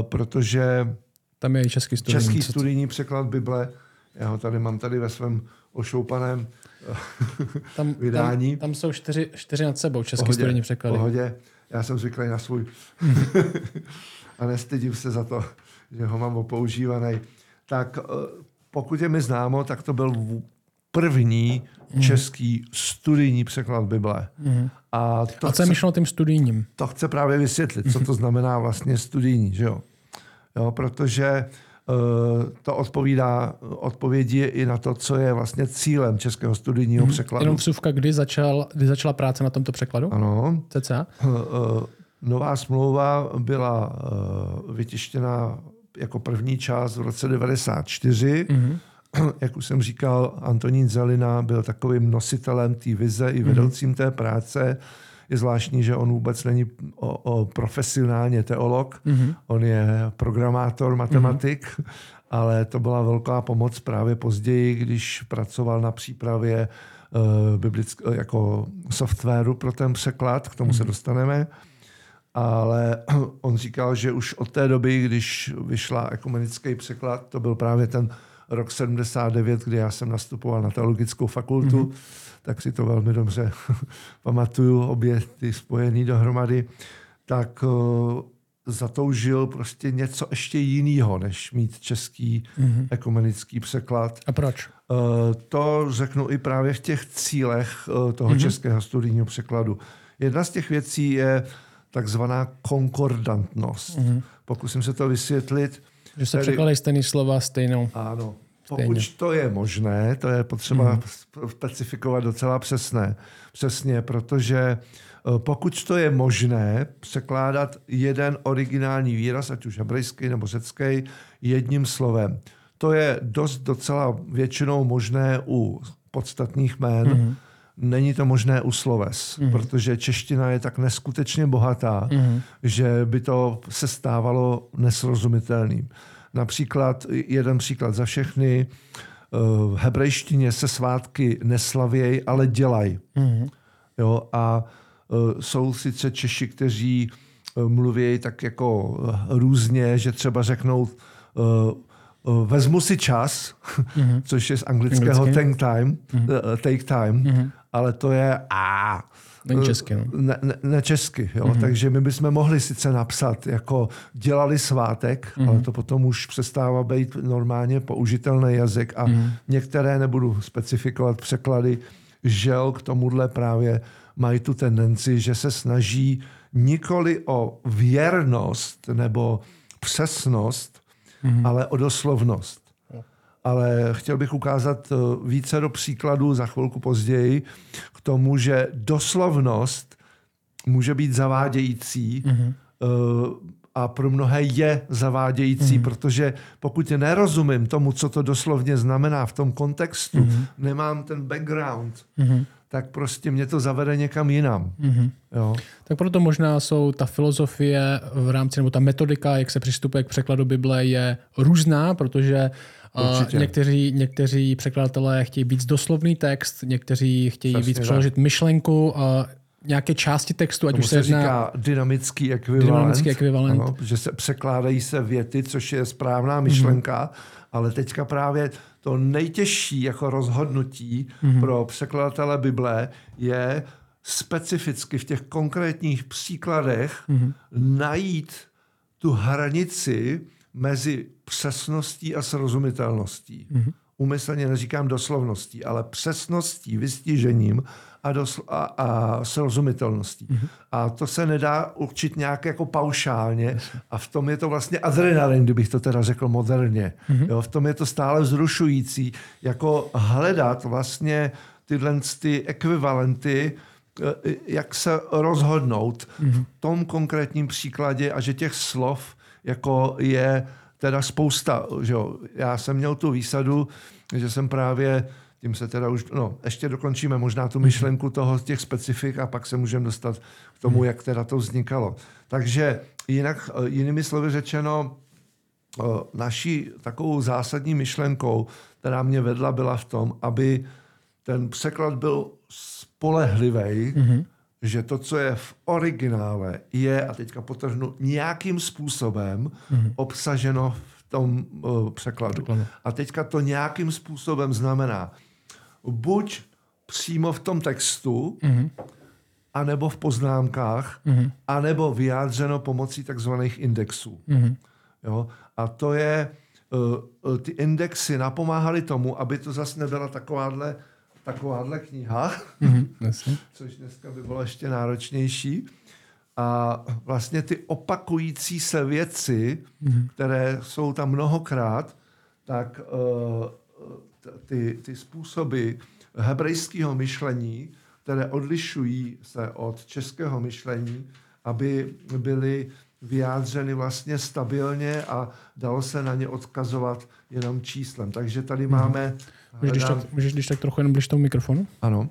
S2: protože
S1: tam je i český studijní,
S2: český studijní překlad Bible. Já ho tady mám tady ve svém ošoupaném
S1: tam, vydání. Tam, tam jsou čtyři, čtyři nad sebou český pohodě, studijní překlady.
S2: Pohodě. Já jsem zvyklý na svůj. a nestydím se za to, že ho mám opoužívaný. Tak eh, pokud je mi známo, tak to byl první mm. český studijní překlad Bible.
S1: Mm. A, to a co je myšleno tím studijním?
S2: To chce právě vysvětlit, co to znamená vlastně studijní. Že jo? Jo, protože Eh, to odpovídá odpovědi i na to, co je vlastně cílem českého studijního hmm. překladu.
S1: Jenom vsuvka, kdy, začal, kdy začala práce na tomto překladu?
S2: Ano.
S1: CCA? Eh,
S2: eh, nová smlouva byla vytištěna jako první část v roce 94. Mm-hmm. Jak už jsem říkal, Antonín Zelina byl takovým nositelem té vize i mhm. vedoucím mm-hmm. té práce je zvláštní, že on vůbec není o, o profesionálně teolog, mm-hmm. on je programátor, matematik, mm-hmm. ale to byla velká pomoc právě později, když pracoval na přípravě uh, biblick, jako softwaru pro ten překlad, k tomu mm-hmm. se mhm. dostaneme. Ale on říkal, že už od té doby, když vyšla ekumenický překlad, to byl právě ten rok 79, kdy já jsem nastupoval na teologickou fakultu, mm-hmm tak si to velmi dobře pamatuju, obě ty spojený dohromady, tak uh, zatoužil prostě něco ještě jiného, než mít český mm-hmm. ekumenický překlad.
S1: A proč?
S2: Uh, to řeknu i právě v těch cílech uh, toho mm-hmm. českého studijního překladu. Jedna z těch věcí je takzvaná konkordantnost. Mm-hmm. Pokusím se to vysvětlit.
S1: Že se překladají stejné slova stejnou.
S2: Ano. Pokud Stejně. to je možné, to je potřeba mm. specifikovat docela přesné, přesně, protože eh, pokud to je možné překládat jeden originální výraz, ať už hebrejský nebo řecký, jedním slovem, to je dost docela většinou možné u podstatných jmén, mm. Není to možné u sloves, mm. protože čeština je tak neskutečně bohatá, mm. že by to se stávalo nesrozumitelným. Například, jeden příklad za všechny, v hebrejštině se svátky neslavěj, ale dělaj. Mm-hmm. Jo, a jsou sice Češi, kteří mluví tak jako různě, že třeba řeknou vezmu si čas, mm-hmm. což je z anglického Anglicky. take time, mm-hmm. take time mm-hmm. Ale to je a
S1: Není česky, no.
S2: Ne, ne, ne česky, jo. Mm-hmm. Takže my bychom mohli sice napsat, jako dělali svátek, mm-hmm. ale to potom už přestává být normálně použitelný jazyk a mm-hmm. některé, nebudu specifikovat překlady, žel k tomuhle právě mají tu tendenci, že se snaží nikoli o věrnost nebo přesnost, mm-hmm. ale o doslovnost. Ale chtěl bych ukázat eh, více do příkladů za chvilku později k tomu, že doslovnost může být zavádějící mm-hmm. a pro mnohé je zavádějící, mm-hmm. protože pokud nerozumím tomu, co to doslovně znamená v tom kontextu, mm-hmm. nemám ten background, mm-hmm tak prostě mě to zavede někam jinam. Mm-hmm. Jo.
S1: Tak proto možná jsou ta filozofie v rámci, nebo ta metodika, jak se přistupuje k překladu Bible, je různá, protože Určitě. někteří, někteří překladatelé chtějí být doslovný text, někteří chtějí Přesně víc přeložit myšlenku, a nějaké části textu, ať už se,
S2: se jedná... říká dynamický ekvivalent.
S1: Dynamický ekvivalent. Ano,
S2: že se překládají se věty, což je správná myšlenka, mm-hmm. ale teďka právě to nejtěžší jako rozhodnutí mm-hmm. pro překladatele Bible je specificky v těch konkrétních příkladech mm-hmm. najít tu hranici mezi přesností a srozumitelností. Mm-hmm. Umyslně neříkám doslovností, ale přesností, vystižením a, dosl- a, a srozumitelností. Mm-hmm. A to se nedá určit nějak jako paušálně a v tom je to vlastně adrenalin, kdybych to teda řekl moderně. Mm-hmm. Jo, v tom je to stále vzrušující, jako hledat vlastně tyhle ty ekvivalenty, e, jak se rozhodnout mm-hmm. v tom konkrétním příkladě a že těch slov jako je teda spousta. Že jo. Já jsem měl tu výsadu, že jsem právě tím se teda už, no, ještě dokončíme možná tu myšlenku toho těch specifik a pak se můžeme dostat k tomu, hmm. jak teda to vznikalo. Takže jinak, eh, jinými slovy řečeno, eh, naší takovou zásadní myšlenkou, která mě vedla, byla v tom, aby ten překlad byl spolehlivý, mm-hmm. Že to, co je v originále, je, a teďka potrhnu, nějakým způsobem mm-hmm. obsaženo v tom uh, překladu. Překladu. A teďka to nějakým způsobem znamená, buď přímo v tom textu, mm-hmm. anebo v poznámkách, mm-hmm. anebo vyjádřeno pomocí takzvaných indexů. Mm-hmm. Jo? A to je, uh, ty indexy napomáhaly tomu, aby to zase nebyla takováhle, takováhle kniha, mm-hmm. což dneska by bylo ještě náročnější. A vlastně ty opakující se věci, mm-hmm. které jsou tam mnohokrát, tak uh, ty, ty způsoby hebrejského myšlení, které odlišují se od českého myšlení, aby byly vyjádřeny vlastně stabilně a dalo se na ně odkazovat jenom číslem. Takže tady mhm. máme...
S1: Můžeš, když tak, můžeš když tak trochu jenom blíž tomu mikrofonu?
S2: Ano.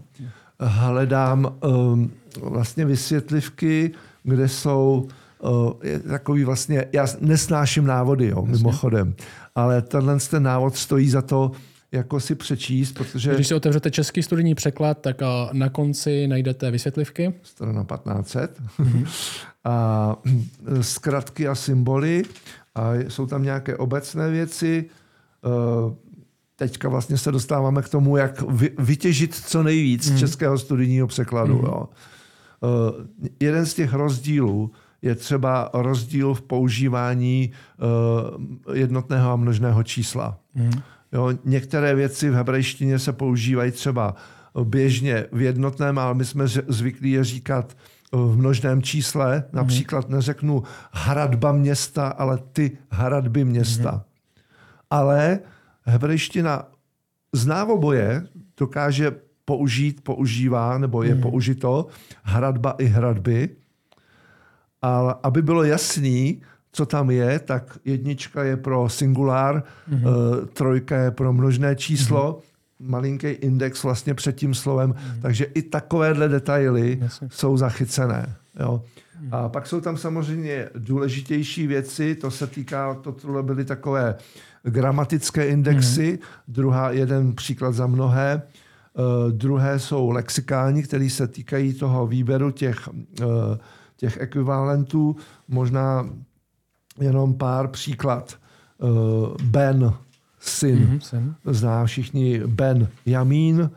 S2: Hledám um, vlastně vysvětlivky, kde jsou uh, takový vlastně, já nesnáším návody, jo, mimochodem, ale tenhle ten návod stojí za to jako si přečíst, protože...
S1: Když si otevřete český studijní překlad, tak na konci najdete vysvětlivky.
S2: Strana 1500. Mm-hmm. a zkratky a symboly. A jsou tam nějaké obecné věci. E, teďka vlastně se dostáváme k tomu, jak vytěžit co nejvíc mm. českého studijního překladu. Mm. Jo. E, jeden z těch rozdílů je třeba rozdíl v používání jednotného a množného čísla. Mm. Jo, některé věci v hebrejštině se používají třeba běžně v jednotném, ale my jsme zvyklí je říkat v množném čísle. Mhm. Například neřeknu hradba města, ale ty hradby města. Mm-hmm. Ale hebrejština zná oboje, dokáže použít, používá, nebo je mm. použito hradba i hradby. Ale aby bylo jasný, co tam je, tak jednička je pro singulár, mm-hmm. trojka je pro množné číslo, mm-hmm. malinký index vlastně před tím slovem, mm-hmm. takže i takovéhle detaily Jasně. jsou zachycené. Jo. A pak jsou tam samozřejmě důležitější věci, to se týká, to byly takové gramatické indexy, mm. druhá, jeden příklad za mnohé, uh, druhé jsou lexikální, které se týkají toho výběru těch, uh, těch ekvivalentů, možná jenom pár příklad. Uh, ben, syn, mm-hmm, syn. zná všichni Ben Jamín,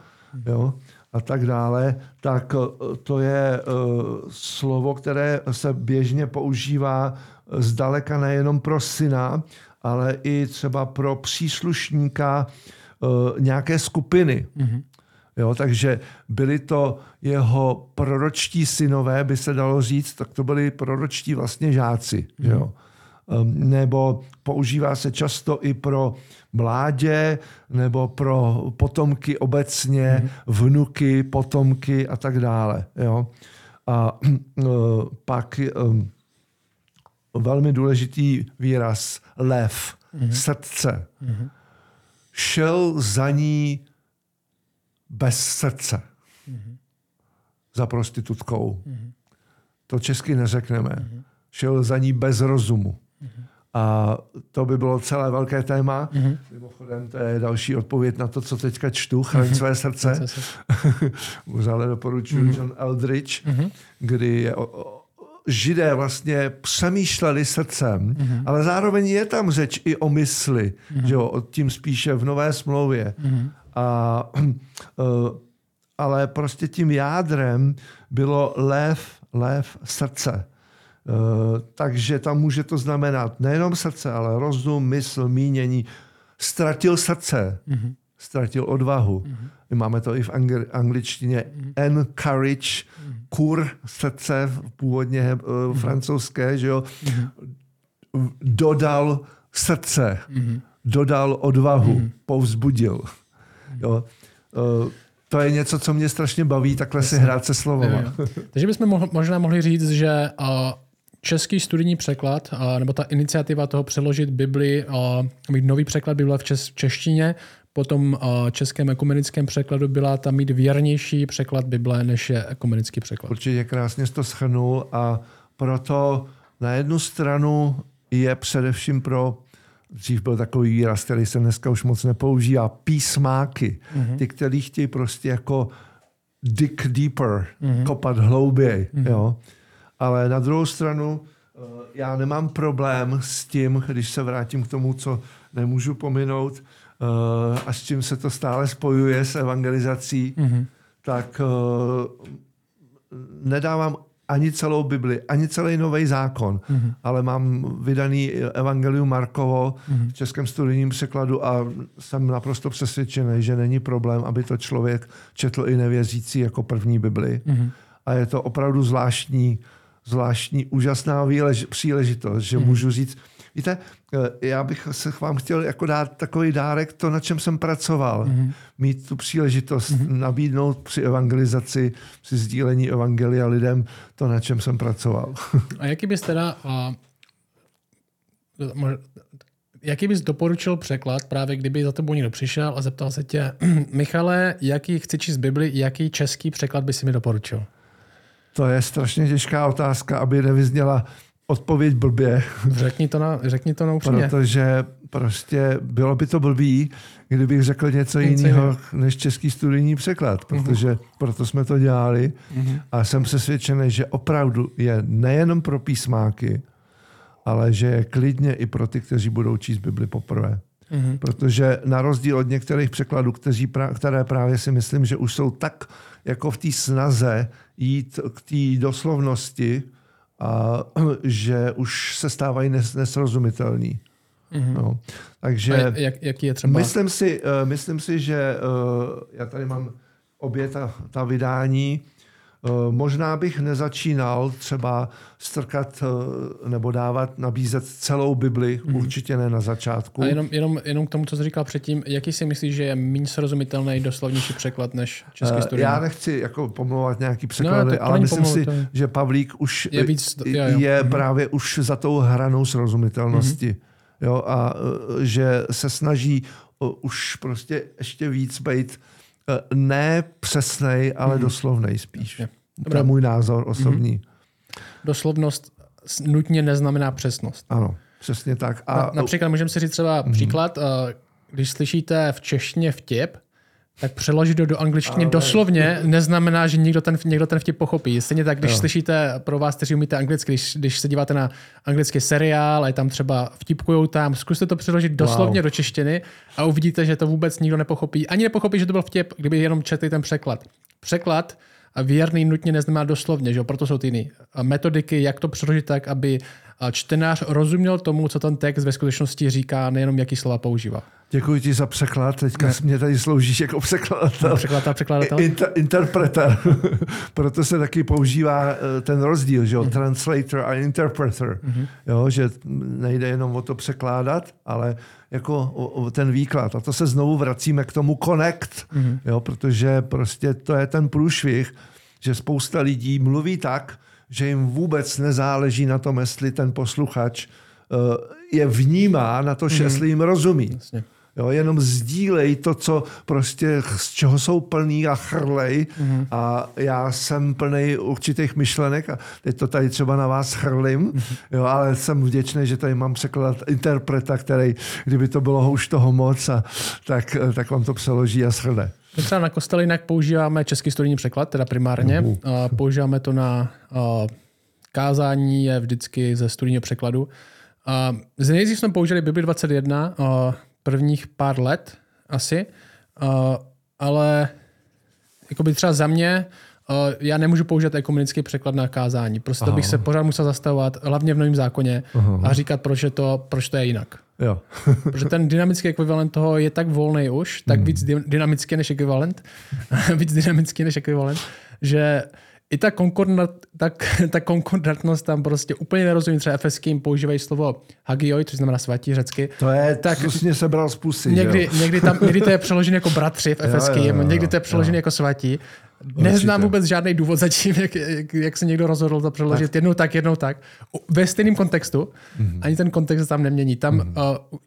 S2: jo, a tak dále, tak to je uh, slovo, které se běžně používá zdaleka nejenom pro syna, ale i třeba pro příslušníka nějaké skupiny. Mm-hmm. Jo, takže byli to jeho proročtí synové, by se dalo říct, tak to byli proročtí vlastně žáci. Mm-hmm. Jo. Nebo používá se často i pro mládě nebo pro potomky obecně, mm-hmm. vnuky, potomky a tak dále. Jo. A uh, pak velmi důležitý výraz lev, mm-hmm. srdce. Mm-hmm. Šel za ní bez srdce. Mm-hmm. Za prostitutkou. Mm-hmm. To česky neřekneme. Mm-hmm. Šel za ní bez rozumu. A to by bylo celé velké téma. Mm-hmm. Mimochodem, to je další odpověď na to, co teďka čtu, Chraň mm-hmm. své srdce. Možná doporučuji mm-hmm. John Eldridge, mm-hmm. kdy je o, o, židé vlastně přemýšleli srdcem, mm-hmm. ale zároveň je tam řeč i o mysli, mm-hmm. že jo, tím spíše v Nové smlouvě. Mm-hmm. A, uh, ale prostě tím jádrem bylo lev, lev srdce. Uh, takže tam může to znamenat nejenom srdce, ale rozum, mysl, mínění. Ztratil srdce, mm-hmm. ztratil odvahu. Mm-hmm. Máme to i v angli- angličtině mm-hmm. encourage, mm-hmm. kur srdce, původně mm-hmm. francouzské, že jo. Mm-hmm. Dodal srdce, mm-hmm. dodal odvahu, mm-hmm. povzbudil. Jo. Uh, to je něco, co mě strašně baví, takhle Jasně. si hrát se slovama.
S1: Takže bychom možná mohli říct, že uh, český studijní překlad, nebo ta iniciativa toho přeložit Bibli, mít nový překlad Bible v čes, češtině, potom českém ekumenickém překladu byla tam mít věrnější překlad Bible, než je ekumenický překlad.
S2: Určitě krásně jsi to schrnul a proto na jednu stranu je především pro dřív byl takový výraz, který se dneska už moc nepoužívá, písmáky. Mm-hmm. Ty, kteří chtějí prostě jako dig deeper, mm-hmm. kopat hlouběji. Mm-hmm. Jo? Ale na druhou stranu eh, já nemám problém s tím, když se vrátím k tomu, co nemůžu pominout eh, a s čím se to stále spojuje s evangelizací, mm-hmm. tak eh, nedávám ani celou Bibli, ani celý nový zákon, mm-hmm. ale mám vydaný Evangelium Markovo mm-hmm. v českém studijním překladu a jsem naprosto přesvědčený, že není problém, aby to člověk četl i nevěřící jako první Bibli. Mm-hmm. A je to opravdu zvláštní zvláštní, úžasná výlež, příležitost, že mm. můžu říct, víte, eh, já bych se vám chtěl jako dát takový dárek, to, na čem jsem pracoval. Mm. Mít tu příležitost mm. nabídnout při evangelizaci, při sdílení evangelia lidem, to, na čem jsem pracoval.
S1: A jaký bys teda a, jaký bys doporučil překlad, právě kdyby za tebou někdo přišel a zeptal se tě, Michale, jaký chci číst Bibli, jaký český překlad by si mi doporučil?
S2: To je strašně těžká otázka, aby nevyzněla odpověď blbě.
S1: Řekni to na, řekni to na upřímně.
S2: Protože prostě bylo by to blbý, kdybych řekl něco, jiného než český studijní překlad, mhm. protože uh-huh. proto jsme to dělali uh-huh. a jsem přesvědčený, že opravdu je nejenom pro písmáky, ale že je klidně i pro ty, kteří budou číst Bibli poprvé. Uh-huh. Protože na rozdíl od některých překladů, kteří, které právě si myslím, že už jsou tak jako v té snaze jít k té doslovnosti, a že už se stávají nes, nesrozumitelný. Mm-hmm. No. Takže
S1: a jak, jaký je třeba?
S2: Myslím si, uh, myslím si, že uh, já tady mám obě ta, ta vydání. Eh, možná bych nezačínal třeba strkat eh, nebo dávat, nabízet celou Bibli, mm. určitě ne na začátku.
S1: A jenom, jenom, jenom k tomu, co jsi říkal předtím, jaký si myslíš, že je méně srozumitelný, doslovnější překlad než český studijní?
S2: Já nechci jako pomlouvat nějaký překlady, no, ale myslím pomluv, si, je... že Pavlík už je, víc, jo, jo. je mm. právě už za tou hranou srozumitelnosti. Mm. Jo, a že se snaží už prostě ještě víc být ne přesnej, ale mm. doslovnej spíš. Dobrá. To je můj názor osobní. Mm-hmm.
S1: doslovnost nutně neznamená přesnost.
S2: Ano, přesně tak.
S1: A, Na, například můžeme si říct třeba mm. příklad, když slyšíte v češtině vtip, tak přeložit do, do angličtiny Ale... doslovně neznamená, že někdo ten, někdo ten vtip pochopí. Stejně tak, když jo. slyšíte pro vás, kteří umíte anglicky, když, když se díváte na anglický seriál a je tam třeba vtipkujou tam, zkuste to přeložit doslovně wow. do češtiny a uvidíte, že to vůbec nikdo nepochopí. Ani nepochopí, že to byl vtip, kdyby jenom četli ten překlad. Překlad a věrný nutně neznamená doslovně, že jo? proto jsou ty jiné metodiky, jak to přeložit tak, aby čtenář rozuměl tomu, co ten text ve skutečnosti říká, nejenom jaký slova používá.
S2: Děkuji ti za překlad. Teďka ne. mě tady sloužíš jako překladatel.
S1: Překladatel, překladatel.
S2: Inter, interpreter. Proto se taky používá eh, ten rozdíl, že jo? Mm. Translator a interpreter. Mm-hmm. Jo, že nejde jenom o to překládat, ale jako o, o ten výklad. A to se znovu vracíme k tomu connect, mm-hmm. jo? protože prostě to je ten průšvih, že spousta lidí mluví tak, že jim vůbec nezáleží na tom, jestli ten posluchač eh, je vnímá na to, mm. jestli jim rozumí. Jasně. Jo, jenom sdílej to, co prostě, z čeho jsou plný a chrlej. Mm-hmm. A já jsem plný určitých myšlenek a teď to tady třeba na vás chrlím, mm-hmm. jo, ale jsem vděčný, že tady mám překladat interpreta, který, kdyby to bylo už toho moc, a, tak, tak vám to přeloží a shrne.
S1: My třeba na kostelinek používáme český studijní překlad, teda primárně. Uh, a používáme to na uh, kázání je vždycky ze studijního překladu. Uh, z nejdřív jsme použili Bibli 21 uh, prvních pár let asi, uh, ale jakoby třeba za mě uh, já nemůžu použít ekumenický překlad na kázání. Prostě to bych se pořád musel zastavovat, hlavně v novém zákoně Aha. a říkat, proč, je to, proč to je jinak.
S2: Jo.
S1: Protože ten dynamický ekvivalent toho je tak volný už, tak hmm. víc dynamický než ekvivalent, víc dynamický než ekvivalent, že i ta, konkordat, tak, ta konkordantnost tam prostě úplně nerozumím. Třeba efeským používají slovo hagioi, což znamená svatí řecky.
S2: To je, tak mě sebral z pusy,
S1: někdy, někdy, tam, někdy to je přeložené jako bratři v efeským, někdy to je přeložené jako svatí. Neznám vůbec žádný důvod zatím, jak, jak, jak se někdo rozhodl to přeložit tak. jednou tak, jednou tak. Ve stejném kontextu. Mm-hmm. Ani ten kontext tam nemění. Tam mm-hmm. uh,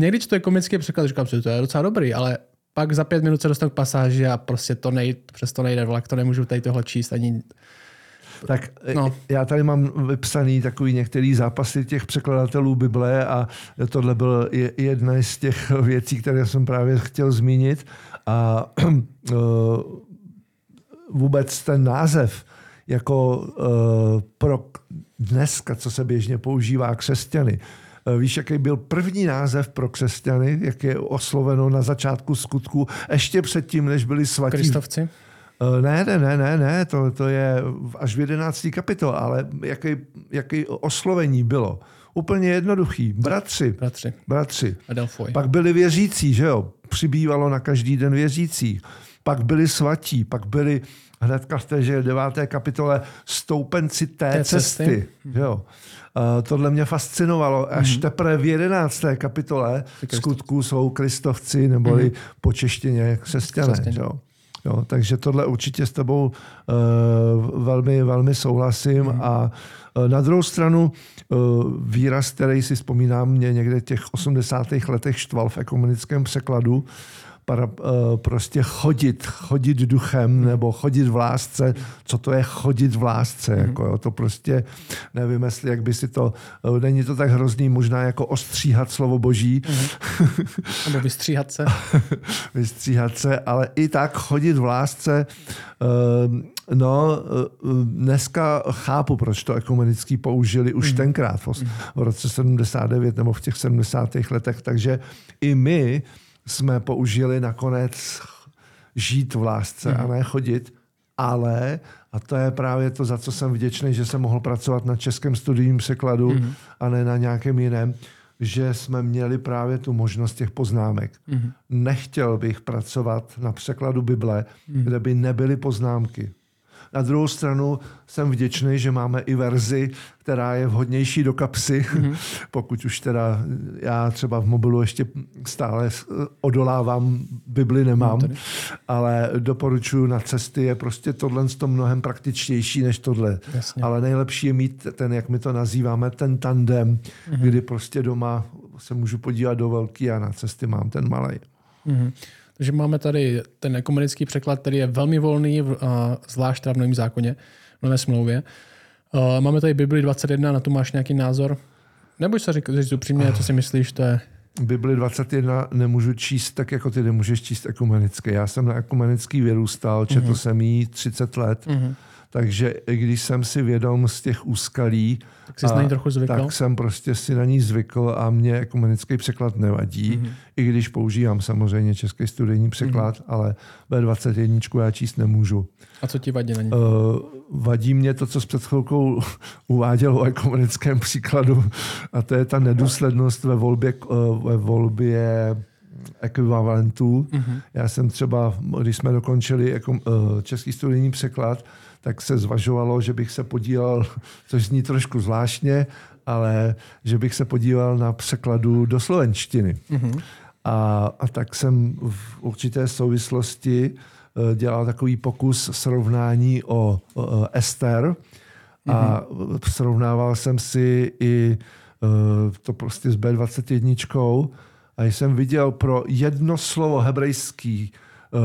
S1: někdy to je komický překlad, říkám si, to je docela dobrý, ale pak za pět minut se dostanu k pasáži a prostě to nejde, přes to nejde vlak, to nemůžu tady tohle číst ani
S2: tak no. já tady mám vypsaný takový některý zápasy těch překladatelů Bible a tohle byl jedna z těch věcí, které jsem právě chtěl zmínit. A uh, vůbec ten název jako uh, pro dneska, co se běžně používá křesťany, uh, Víš, jaký byl první název pro křesťany, jak je osloveno na začátku skutku, ještě předtím, než byli svatí?
S1: Kristovci?
S2: Uh, ne, ne, ne, ne, ne, to, to je až v 11. kapitole, ale jaký, jaký oslovení bylo? Úplně jednoduchý. Bratři.
S1: Bratři.
S2: Bratři.
S1: Adelfoj.
S2: Pak byli věřící, že jo? Přibývalo na každý den věřící. Pak byli svatí, pak byli hnedka v té že deváté kapitole stoupenci té, té cesty. cesty. Jo. Uh, tohle mě fascinovalo. Až mm-hmm. teprve v jedenácté kapitole skutku jsou kristovci, neboli mm-hmm. po češtině křesťané. Jo. Jo, takže tohle určitě s tebou uh, velmi, velmi souhlasím. Mm. A uh, na druhou stranu uh, výraz, který si vzpomínám, mě někde v těch 80. letech štval v ekumenickém překladu, para, uh, prostě chodit, chodit duchem nebo chodit v lásce. Co to je chodit v lásce? Mm. Jako, jo, to prostě nevím, jestli jak by si to, uh, není to tak hrozný, možná jako ostříhat slovo boží. Mm.
S1: nebo vystříhat se.
S2: vystříhat se, ale i tak chodit v lásce. Uh, No, dneska chápu, proč to ekumenický použili už mm. tenkrát, v, v roce 79 nebo v těch 70. letech, takže i my jsme použili nakonec žít v lásce mm. a ne chodit, ale, a to je právě to, za co jsem vděčný, že jsem mohl pracovat na českém studijním překladu mm. a ne na nějakém jiném, že jsme měli právě tu možnost těch poznámek. Mm. Nechtěl bych pracovat na překladu Bible, mm. kde by nebyly poznámky. Na druhou stranu jsem vděčný, že máme i verzi, která je vhodnější do kapsy, mm-hmm. pokud už teda já třeba v mobilu ještě stále odolávám, Bibli nemám, no, ale doporučuji na cesty, je prostě tohle to mnohem praktičtější než tohle. Jasně. Ale nejlepší je mít ten, jak my to nazýváme, ten tandem, mm-hmm. kdy prostě doma se můžu podívat do velký a na cesty mám ten malý.
S1: Mm-hmm. Takže máme tady ten ekumenický překlad, který je velmi volný, zvlášť v novém zákoně, v nové smlouvě. Máme tady Bibli 21, na tu máš nějaký názor? Nebo se říct, říct upřímně, co si myslíš, to je...
S2: Bibli 21 nemůžu číst tak, jako ty nemůžeš číst ekumenicky. Já jsem na ekumenický vyrůstal, četl uh-huh. jsem jí 30 let. Uh-huh. Takže i když jsem si vědom z těch úskalí,
S1: tak, jsi a, trochu zvykl?
S2: tak jsem prostě si na ní zvykl a mě ekumenický překlad nevadí, mm-hmm. i když používám samozřejmě český studijní překlad, mm-hmm. ale B21 já číst nemůžu.
S1: A co ti vadí na ní?
S2: Uh, vadí mě to, co s před chvilkou uváděl o ekumenickém příkladu, a to je ta nedůslednost ve volbě, uh, ve volbě ekvivalentů. Mm-hmm. Já jsem třeba, když jsme dokončili jako, uh, český studijní překlad, tak se zvažovalo, že bych se podílel, což zní trošku zvláštně, ale že bych se podílel na překladu do slovenštiny. Mm-hmm. A, a tak jsem v určité souvislosti eh, dělal takový pokus srovnání o, o Ester a mm-hmm. srovnával jsem si i eh, to prostě s B21 a jsem viděl pro jedno slovo hebrejský eh,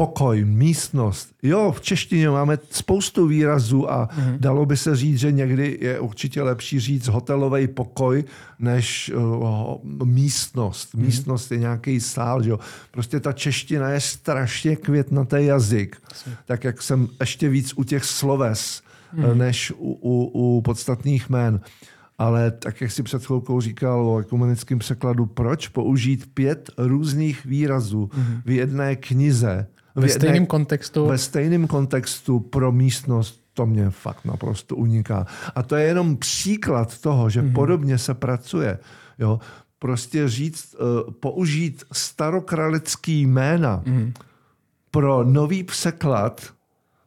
S2: pokoj, místnost. Jo, v češtině máme spoustu výrazů a mm-hmm. dalo by se říct, že někdy je určitě lepší říct hotelový pokoj než uh, místnost. Mm-hmm. Místnost je nějaký sál. Jo. Prostě ta čeština je strašně květnatý jazyk. Asi. Tak jak jsem ještě víc u těch sloves mm-hmm. než u, u, u podstatných jmén. Ale tak, jak si před chvilkou říkal o ekumenickém překladu, proč použít pět různých výrazů mm-hmm. v jedné knize,
S1: ve stejném kontextu.
S2: Ve stejném kontextu pro místnost to mě fakt naprosto uniká. A to je jenom příklad toho, že mm-hmm. podobně se pracuje. Jo? Prostě říct, uh, použít starokralický jména mm-hmm. pro nový překlad,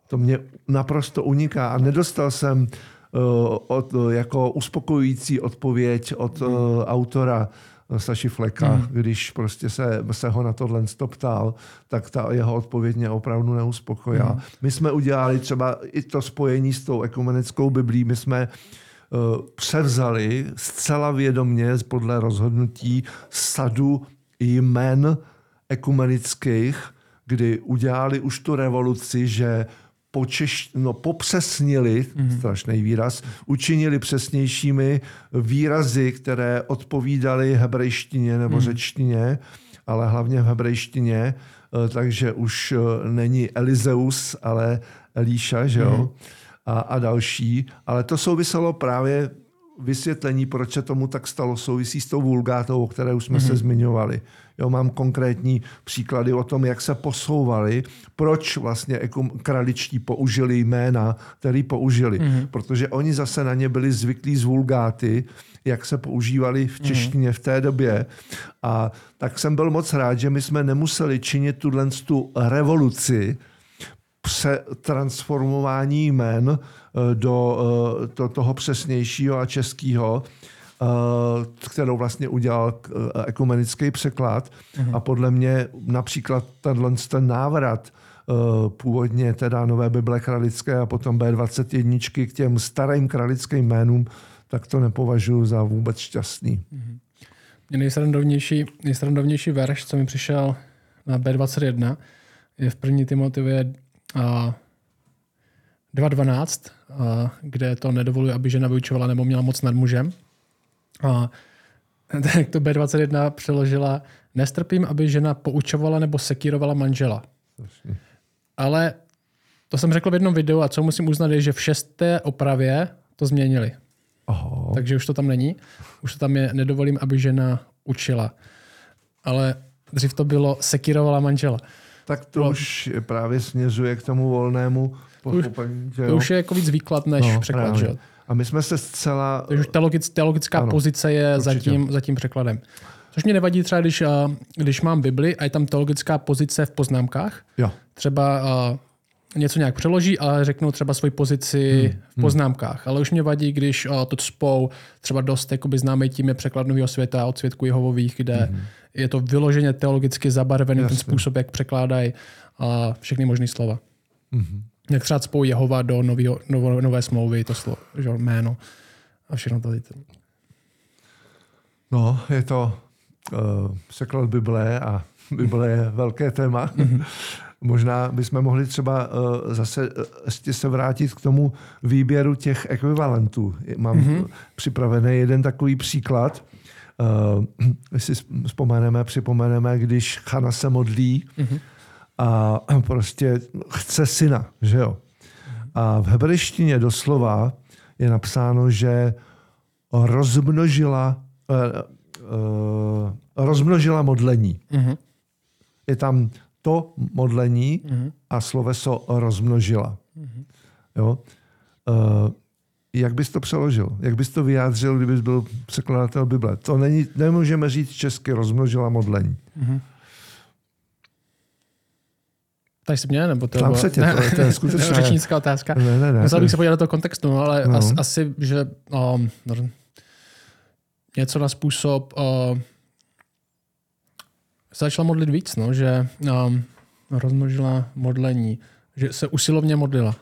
S2: to mě naprosto uniká. A nedostal jsem uh, od, jako uspokojující odpověď od uh, autora Saši Fleka, hmm. když prostě se, se ho na tohle ptal, tak ta jeho odpověď mě opravdu neuspokojila. Hmm. My jsme udělali třeba i to spojení s tou ekumenickou biblí, my jsme uh, převzali zcela vědomně podle rozhodnutí sadu jmen ekumenických, kdy udělali už tu revoluci, že počeš, no, popřesnili, mm-hmm. strašný výraz, učinili přesnějšími výrazy, které odpovídaly hebrejštině nebo mm-hmm. řečtině, ale hlavně v hebrejštině, eh, takže už eh, není Elizeus, ale Elíša, že jo? Mm-hmm. A, a další. Ale to souviselo právě vysvětlení, proč se tomu tak stalo, souvisí s tou vulgátou, o které už jsme mm-hmm. se zmiňovali. Jo, mám konkrétní příklady o tom, jak se posouvali, proč vlastně kraličtí použili jména, které použili. Mm-hmm. Protože oni zase na ně byli zvyklí z vulgáty, jak se používali v mhm. češtině mm-hmm. v té době. A tak jsem byl moc rád, že my jsme nemuseli činit tuhle tu revoluci, přetransformování jmen eh, do, eh, do toho přesnějšího a českého, Eh, kterou vlastně udělal eh, ekumenický překlad. Mm-hmm. A podle mě například tenhle ten návrat eh, původně teda Nové Bible kralické a potom B21 k těm starým kralickým jménům, tak to nepovažuji za vůbec šťastný. Mm-hmm.
S1: Nejsrandovnější, nejsrandovnější verš, co mi přišel na B21, je v první Timotivě 2.12, kde to nedovoluje, aby žena vyučovala nebo měla moc nad mužem. A tak to B21 přeložila, nestrpím, aby žena poučovala nebo sekírovala manžela. Ale to jsem řekl v jednom videu a co musím uznat je, že v šesté opravě to změnili. Aha. Takže už to tam není. Už to tam je, nedovolím, aby žena učila. Ale dřív to bylo sekírovala manžela.
S2: Tak to no. už právě směřuje k tomu volnému
S1: pochopení. To, to už je jako víc výklad než no, překlad. Že?
S2: A my jsme se zcela...
S1: Takže teologic, teologická ano, pozice je za tím, za tím překladem. Což mě nevadí třeba, když, když mám Bibli a je tam teologická pozice v poznámkách.
S2: Jo.
S1: Třeba něco nějak přeloží, ale řeknou třeba svoji pozici hmm. v poznámkách. Ale už mě vadí, když to spou třeba dost jakoby známý tím je překlad nového světa od světku Jehovových, kde hmm. je to vyloženě teologicky zabarvený Jasně. ten způsob, jak překládají všechny možné slova. Hmm jak třeba spou Jehova do novýho, novo, nové smlouvy, to slovo, že, jméno a všechno tady.
S2: No, je to uh, překlad Bible a Bible je velké téma. Mm-hmm. Možná bychom mohli třeba uh, zase uh, ještě se vrátit k tomu výběru těch ekvivalentů. Mám mm-hmm. připravený jeden takový příklad. Uh, si vzpomeneme, připomeneme, když Chana se modlí mm-hmm. A prostě chce syna, že jo? A v hebrejštině doslova je napsáno, že rozmnožila, uh, uh, rozmnožila modlení. Mm-hmm. Je tam to modlení mm-hmm. a sloveso rozmnožila. Mm-hmm. Jo? Uh, jak bys to přeložil? Jak bys to vyjádřil, kdybys byl překladatel Bible? To není, nemůžeme říct česky rozmnožila modlení. Mm-hmm.
S1: Tak se mě, nebo to,
S2: bylo... tě, to, to je skutečně...
S1: řečnická otázka. Ne, ne, ne, Musel bych se podívat do toho kontextu, no, ale no. As, asi, že um, něco na způsob uh, začala modlit víc, no, že um, rozmnožila modlení, že se usilovně modlila.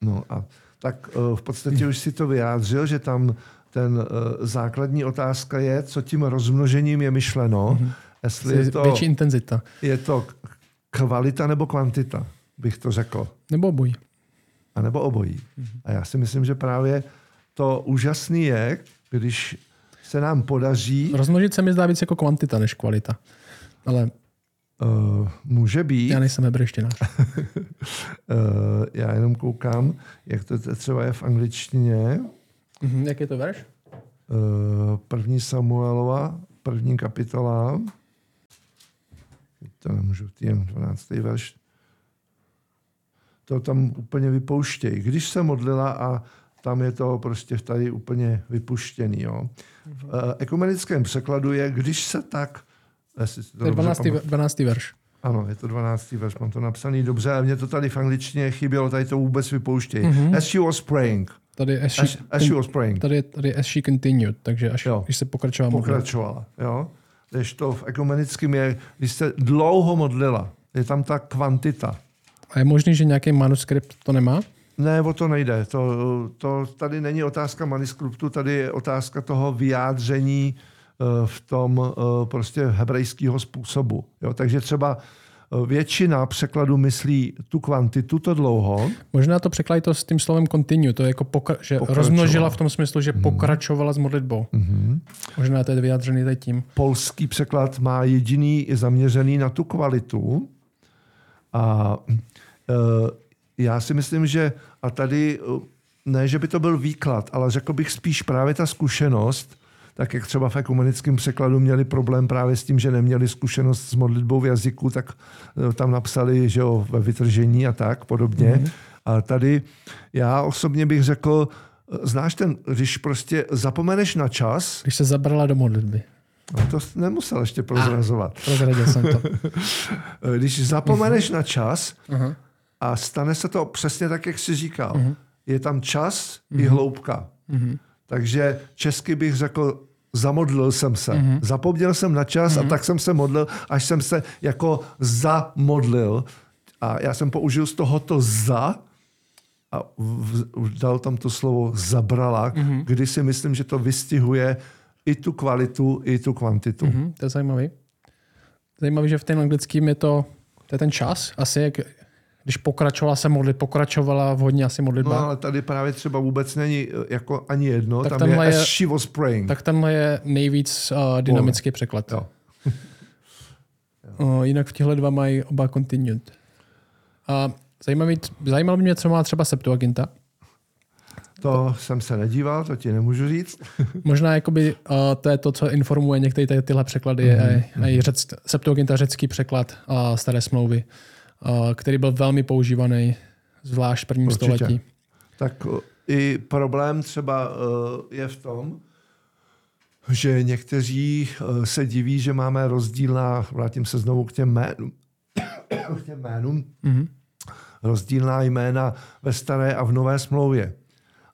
S2: No a tak uh, v podstatě už si to vyjádřil, že tam ten uh, základní otázka je, co tím rozmnožením je myšleno. Mm-hmm.
S1: Jestli je to, větší intenzita.
S2: Je to kvalita nebo kvantita, bych to řekl.
S1: Nebo obojí.
S2: A nebo obojí. Mm-hmm. A já si myslím, že právě to úžasný je, když se nám podaří...
S1: Rozmnožit se mi zdá víc jako kvantita než kvalita. Ale
S2: Uh, může být.
S1: Já nejsem hebrejštinář. uh,
S2: já jenom koukám, jak to třeba je v angličtině.
S1: Uh-huh. Jak je to verš?
S2: Uh, první Samuelova, první kapitola. To nemůžu, jen 12. verš. To tam úplně vypouštějí. Když se modlila a tam je to prostě tady úplně vypuštěný. Jo. V uh, ekumenickém překladu je, když se tak
S1: to je 12. 12. verš.
S2: Ano, je to 12. verš, mám to napsaný dobře, ale mě to tady v angličtině chybělo, tady to vůbec vypouštějí. Mm-hmm. As she was praying.
S1: Tady as
S2: she, as, as she was praying.
S1: Tady, tady as she continued, takže až jo. když se pokračovala
S2: Pokračovala, jo. Když to v ekumenickém je, když se dlouho modlila, je tam ta kvantita.
S1: A je možný, že nějaký manuskript to nemá?
S2: Ne, o to nejde. To, to tady není otázka manuskriptu, tady je otázka toho vyjádření Eh, v tom eh, prostě hebrejského způsobu. Jo? Takže třeba většina překladu myslí tu kvantitu, to dlouho.
S1: Možná to překladí to s tím slovem continue, to je jako pokra- že rozmnožila v tom smyslu, že mm. pokračovala s modlitbou. Mm-hmm. Možná to je vyjádřený tady tím.
S2: Polský překlad má jediný zaměřený na tu kvalitu a e, já si myslím, že a tady ne, že by to byl výklad, ale řekl bych spíš právě ta zkušenost, tak jak třeba v ekumenickém překladu měli problém právě s tím, že neměli zkušenost s modlitbou v jazyku, tak eh, tam napsali, že jo, ve vytržení a tak podobně. Mm-hmm. A tady já osobně bych řekl, eh, znáš ten, když prostě zapomeneš na čas.
S1: Když se zabrala do modlitby.
S2: No to nemusel ještě prozrazovat.
S1: Ah, prozradil jsem to.
S2: když zapomeneš uh-huh. na čas uh-huh. a stane se to přesně tak, jak jsi říkal. Uh-huh. Je tam čas uh-huh. i hloubka. Uh-huh. Takže česky bych řekl, zamodlil jsem se. Mm-hmm. Zapomněl jsem na čas mm-hmm. a mhm. tak jsem se modlil, až jsem se jako zamodlil. A já jsem použil z tohoto za a v, v, dal tam to slovo zabrala, mm-hmm. kdy si myslím, že to vystihuje i tu kvalitu, i tu kvantitu. Mm-hmm,
S1: to je zajímavý. Zajímavý, že v ten anglickým je to, to je ten čas, asi jak, když pokračovala se modlit, pokračovala v hodně asi modlitba.
S2: No ale tady právě třeba vůbec není eh, jako ani jedno, tak tam je, je as she was praying.
S1: Tak tenhle je nejvíc uh, dynamický Pole. překlad. Jo. uh, jinak v těchto dva mají oba continued. A zajímavý, zajímalo by mě, co má třeba Septuaginta.
S2: To jsem se nedíval, to ti nemůžu říct.
S1: Možná jakoby, uh, to je to, co informuje některé ty, tyhle překlady. Mm-hmm. A, a řec, Septuaginta řecký překlad uh, staré smlouvy. Eh, který byl velmi používaný, zvlášť v prvním Určitě. století.
S2: Tak eh, i problém třeba eh, je v tom, že někteří se diví, že máme rozdílná, vrátím se znovu k těm jménům, k těm jménům mm-hmm. rozdílná jména ve staré a v nové smlouvě.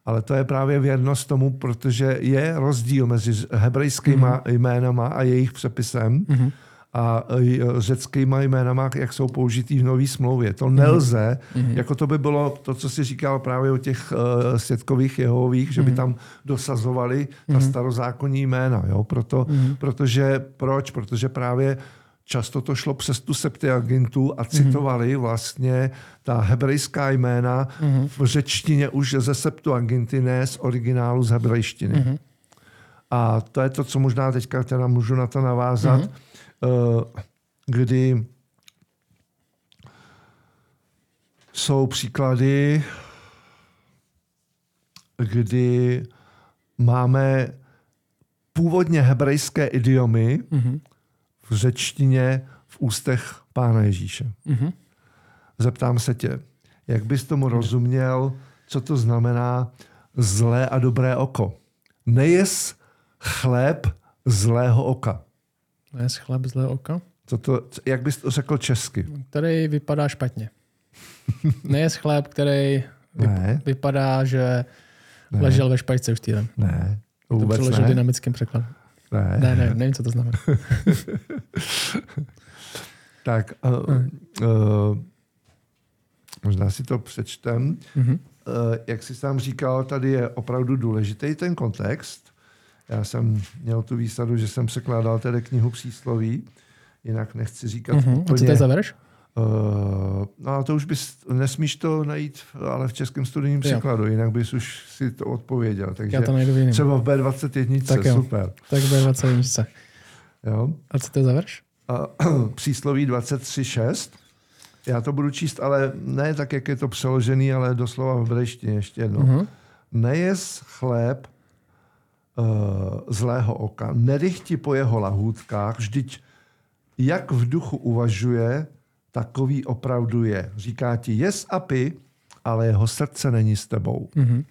S2: Ale to je právě věrnost tomu, protože je rozdíl mezi hebrejskými mm-hmm. jménama a jejich přepisem. Mm-hmm a e, řeckýma jménama, jak jsou použitý v nové smlouvě. To nelze, mm-hmm. jako to by bylo to, co si říkal právě o těch uh, světkových jehových, že by mhm. tam dosazovali mm-hmm. ta mhm. starozákonní jména. Jo? Proto, mm-hmm. Protože, proč? Protože právě často to šlo přes tu Septuagintu a citovali vlastně ta hebrejská jména v řečtině už ze Septuaginty, ne z originálu z hebrejštiny. A to je to, co možná teďka teda můžu na to navázat, mm-hmm. Kdy jsou příklady, kdy máme původně hebrejské idiomy mm-hmm. v řečtině v ústech Pána Ježíše. Mm-hmm. Zeptám se tě, jak bys tomu rozuměl, co to znamená zlé a dobré oko? Nejes chléb zlého oka.
S1: Nejes chléb zlého oka?
S2: Co to, jak bys to řekl česky?
S1: Který vypadá špatně. Nejes chléb, který ne. vypadá, že ne. ležel ve špajce už týden.
S2: Ne.
S1: To vůbec to ne. dynamickým překladem.
S2: Ne.
S1: Ne, ne, nevím, co to znamená.
S2: tak, uh, uh, možná si to přečtem. Mm-hmm. Uh, jak jsi sám říkal, tady je opravdu důležitý ten kontext. Já jsem měl tu výsadu, že jsem překládal tedy knihu přísloví, jinak nechci říkat mm-hmm. úplně... A
S1: co to je za verš?
S2: Uh, no a to už bys, nesmíš to najít ale v českém studijním překladu, jinak bys už si to odpověděl. Takže
S1: Já to najdu v
S2: Třeba v B21, tak jo. super.
S1: Tak v B21.
S2: Jo.
S1: A co to je za verš?
S2: Uh, přísloví 23.6. Já to budu číst, ale ne tak, jak je to přeložený, ale doslova v brejštině ještě jednou. Uh-huh. Nejes chléb zlého oka, nedychti po jeho lahůdkách, vždyť jak v duchu uvažuje, takový opravdu je. Říká ti, jes a pi, ale jeho srdce není s tebou. Mm-hmm.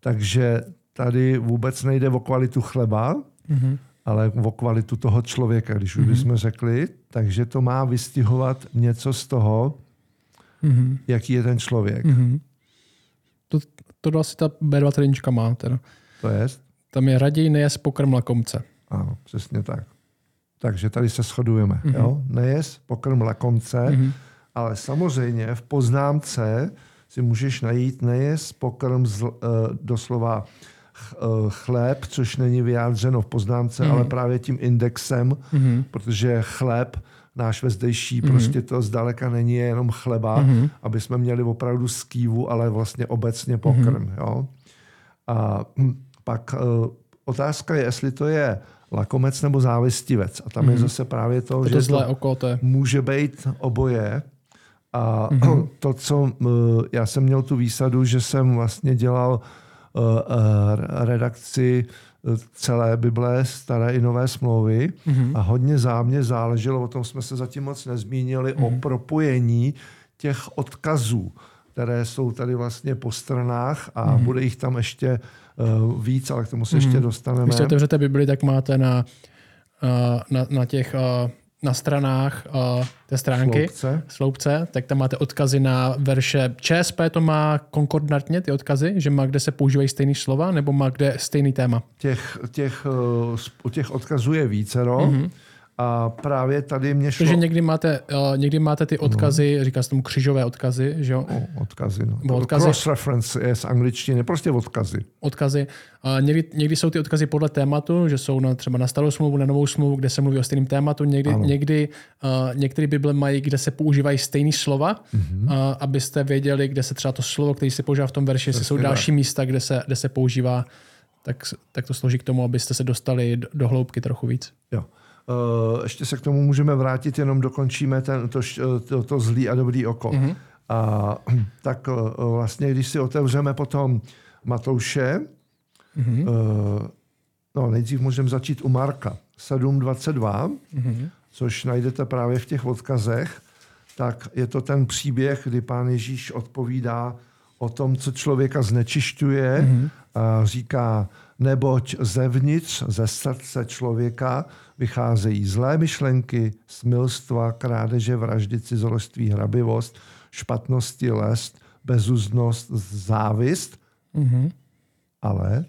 S2: Takže tady vůbec nejde o kvalitu chleba, mm-hmm. ale o kvalitu toho člověka, když už mm-hmm. bychom řekli. Takže to má vystihovat něco z toho, mm-hmm. jaký je ten člověk. Mm-hmm.
S1: To, to asi ta B2 má teda.
S2: To je?
S1: Tam je raději nejes pokrm lakomce.
S2: Ano, přesně tak. Takže tady se shodujeme. Mm-hmm. Jo? Nejes pokrm lakomce, mm-hmm. ale samozřejmě v poznámce si můžeš najít nejes pokrm z, uh, doslova uh, chléb, což není vyjádřeno v poznámce, mm-hmm. ale právě tím indexem, mm-hmm. protože chléb náš vezdejší, mm-hmm. prostě to zdaleka není jenom chleba, mm-hmm. aby jsme měli opravdu skývu, ale vlastně obecně pokrm. Mm-hmm. Jo? A hm, pak uh, otázka je, jestli to je lakomec nebo závistivec. A tam mm-hmm. je mhm. zase právě to,
S1: to
S2: že
S1: zlé to oko, to je.
S2: může být oboje. A mm-hmm. to, co já jsem měl tu výsadu, že jsem vlastně dělal uh, redakci celé Bible, staré i nové smlouvy mm-hmm. a hodně zámě záleželo, o tom jsme se zatím moc nezmínili, mm-hmm. o mhm. propojení těch odkazů, které jsou tady vlastně po stranách a mm-hmm. bude jich tam ještě uh, víc, ale k tomu se ještě mm. dostaneme.
S1: Když otevřete Bibli, tak máte na, uh, na, na těch uh, na stranách uh, té stránky, sloupce. sloupce, tak tam máte odkazy na verše. ČSP to má konkordantně ty odkazy, že má kde se používají stejný slova, nebo má kde stejný téma?
S2: Těch, těch, uh, těch odkazů je vícero. Mm-hmm. A právě tady mě šlo...
S1: Protože někdy máte, uh, někdy máte ty odkazy, no. říká se tomu křižové odkazy, že jo?
S2: No, odkazy, no. odkazy. Cross-reference je z angličtiny, prostě odkazy.
S1: Odkazy. Uh, někdy, někdy jsou ty odkazy podle tématu, že jsou na, třeba na starou smlouvu, na novou smlouvu, kde se mluví o stejném tématu. Někdy, někdy uh, některé Bible mají, kde se používají stejné slova, mm-hmm. uh, abyste věděli, kde se třeba to slovo, které se používá v tom verši, jestli jsou další místa, kde se, kde se používá, tak, tak to složí k tomu, abyste se dostali do, do hloubky trochu víc.
S2: Jo. Uh, ještě se k tomu můžeme vrátit, jenom dokončíme ten, to, to, to zlý a dobrý oko. Mm-hmm. A tak uh, vlastně, když si otevřeme potom Matouše, mm-hmm. no nejdřív můžeme začít u Marka 7.22, mm-hmm. což najdete právě v těch odkazech, tak je to ten příběh, kdy pán Ježíš odpovídá o tom, co člověka znečišťuje mm-hmm. a říká, neboť zevnitř, ze srdce člověka vycházejí zlé myšlenky, smilstva, krádeže, vraždy, cizoloství, hrabivost, špatnosti, lest, bezuznost, závist. Mm-hmm. Ale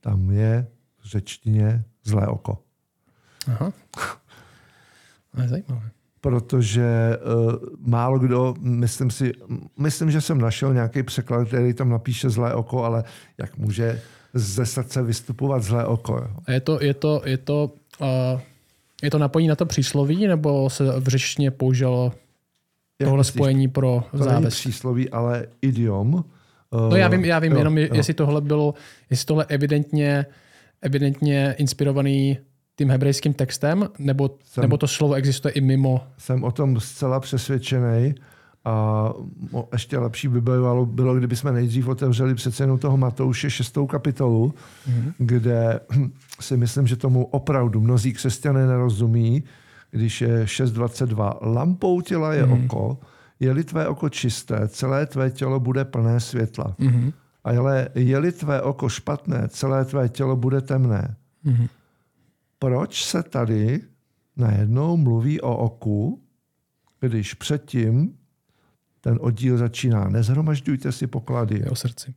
S2: tam je v řečtině zlé oko.
S1: Aha. To je zajímavé.
S2: Protože uh, málo kdo, myslím si, myslím, že jsem našel nějaký překlad, který tam napíše zlé oko, ale jak může ze srdce vystupovat zlé oko. Jo.
S1: A je to, je to, je to uh, Je to napojení na to přísloví, nebo se v řečtině použilo
S2: Jak
S1: tohle
S2: myslíš?
S1: spojení pro
S2: To
S1: závěs?
S2: přísloví, ale idiom.
S1: No já vím, já vím
S2: jo,
S1: jenom,
S2: jo.
S1: jestli tohle bylo, jestli tohle evidentně, evidentně inspirovaný tím hebrejským textem, nebo,
S2: Jsem-
S1: nebo to slovo existuje i mimo.
S2: Jsem o tom zcela přesvědčený. A ještě lepší by bylo, bylo, kdyby jsme nejdřív otevřeli přece jenom toho Matouše šestou kapitolu, mm-hmm. kde si myslím, že tomu opravdu mnozí křesťané nerozumí, když je 6.22. Lampou těla je mm-hmm. oko, je-li tvé oko čisté, celé tvé tělo bude plné světla. Mm-hmm. Ale je-li tvé oko špatné, celé tvé tělo bude temné.
S1: Mhm.
S2: Proč se tady najednou mluví o oku, když předtím ten oddíl začíná. Nezhromažďujte si poklady.
S1: O srdci.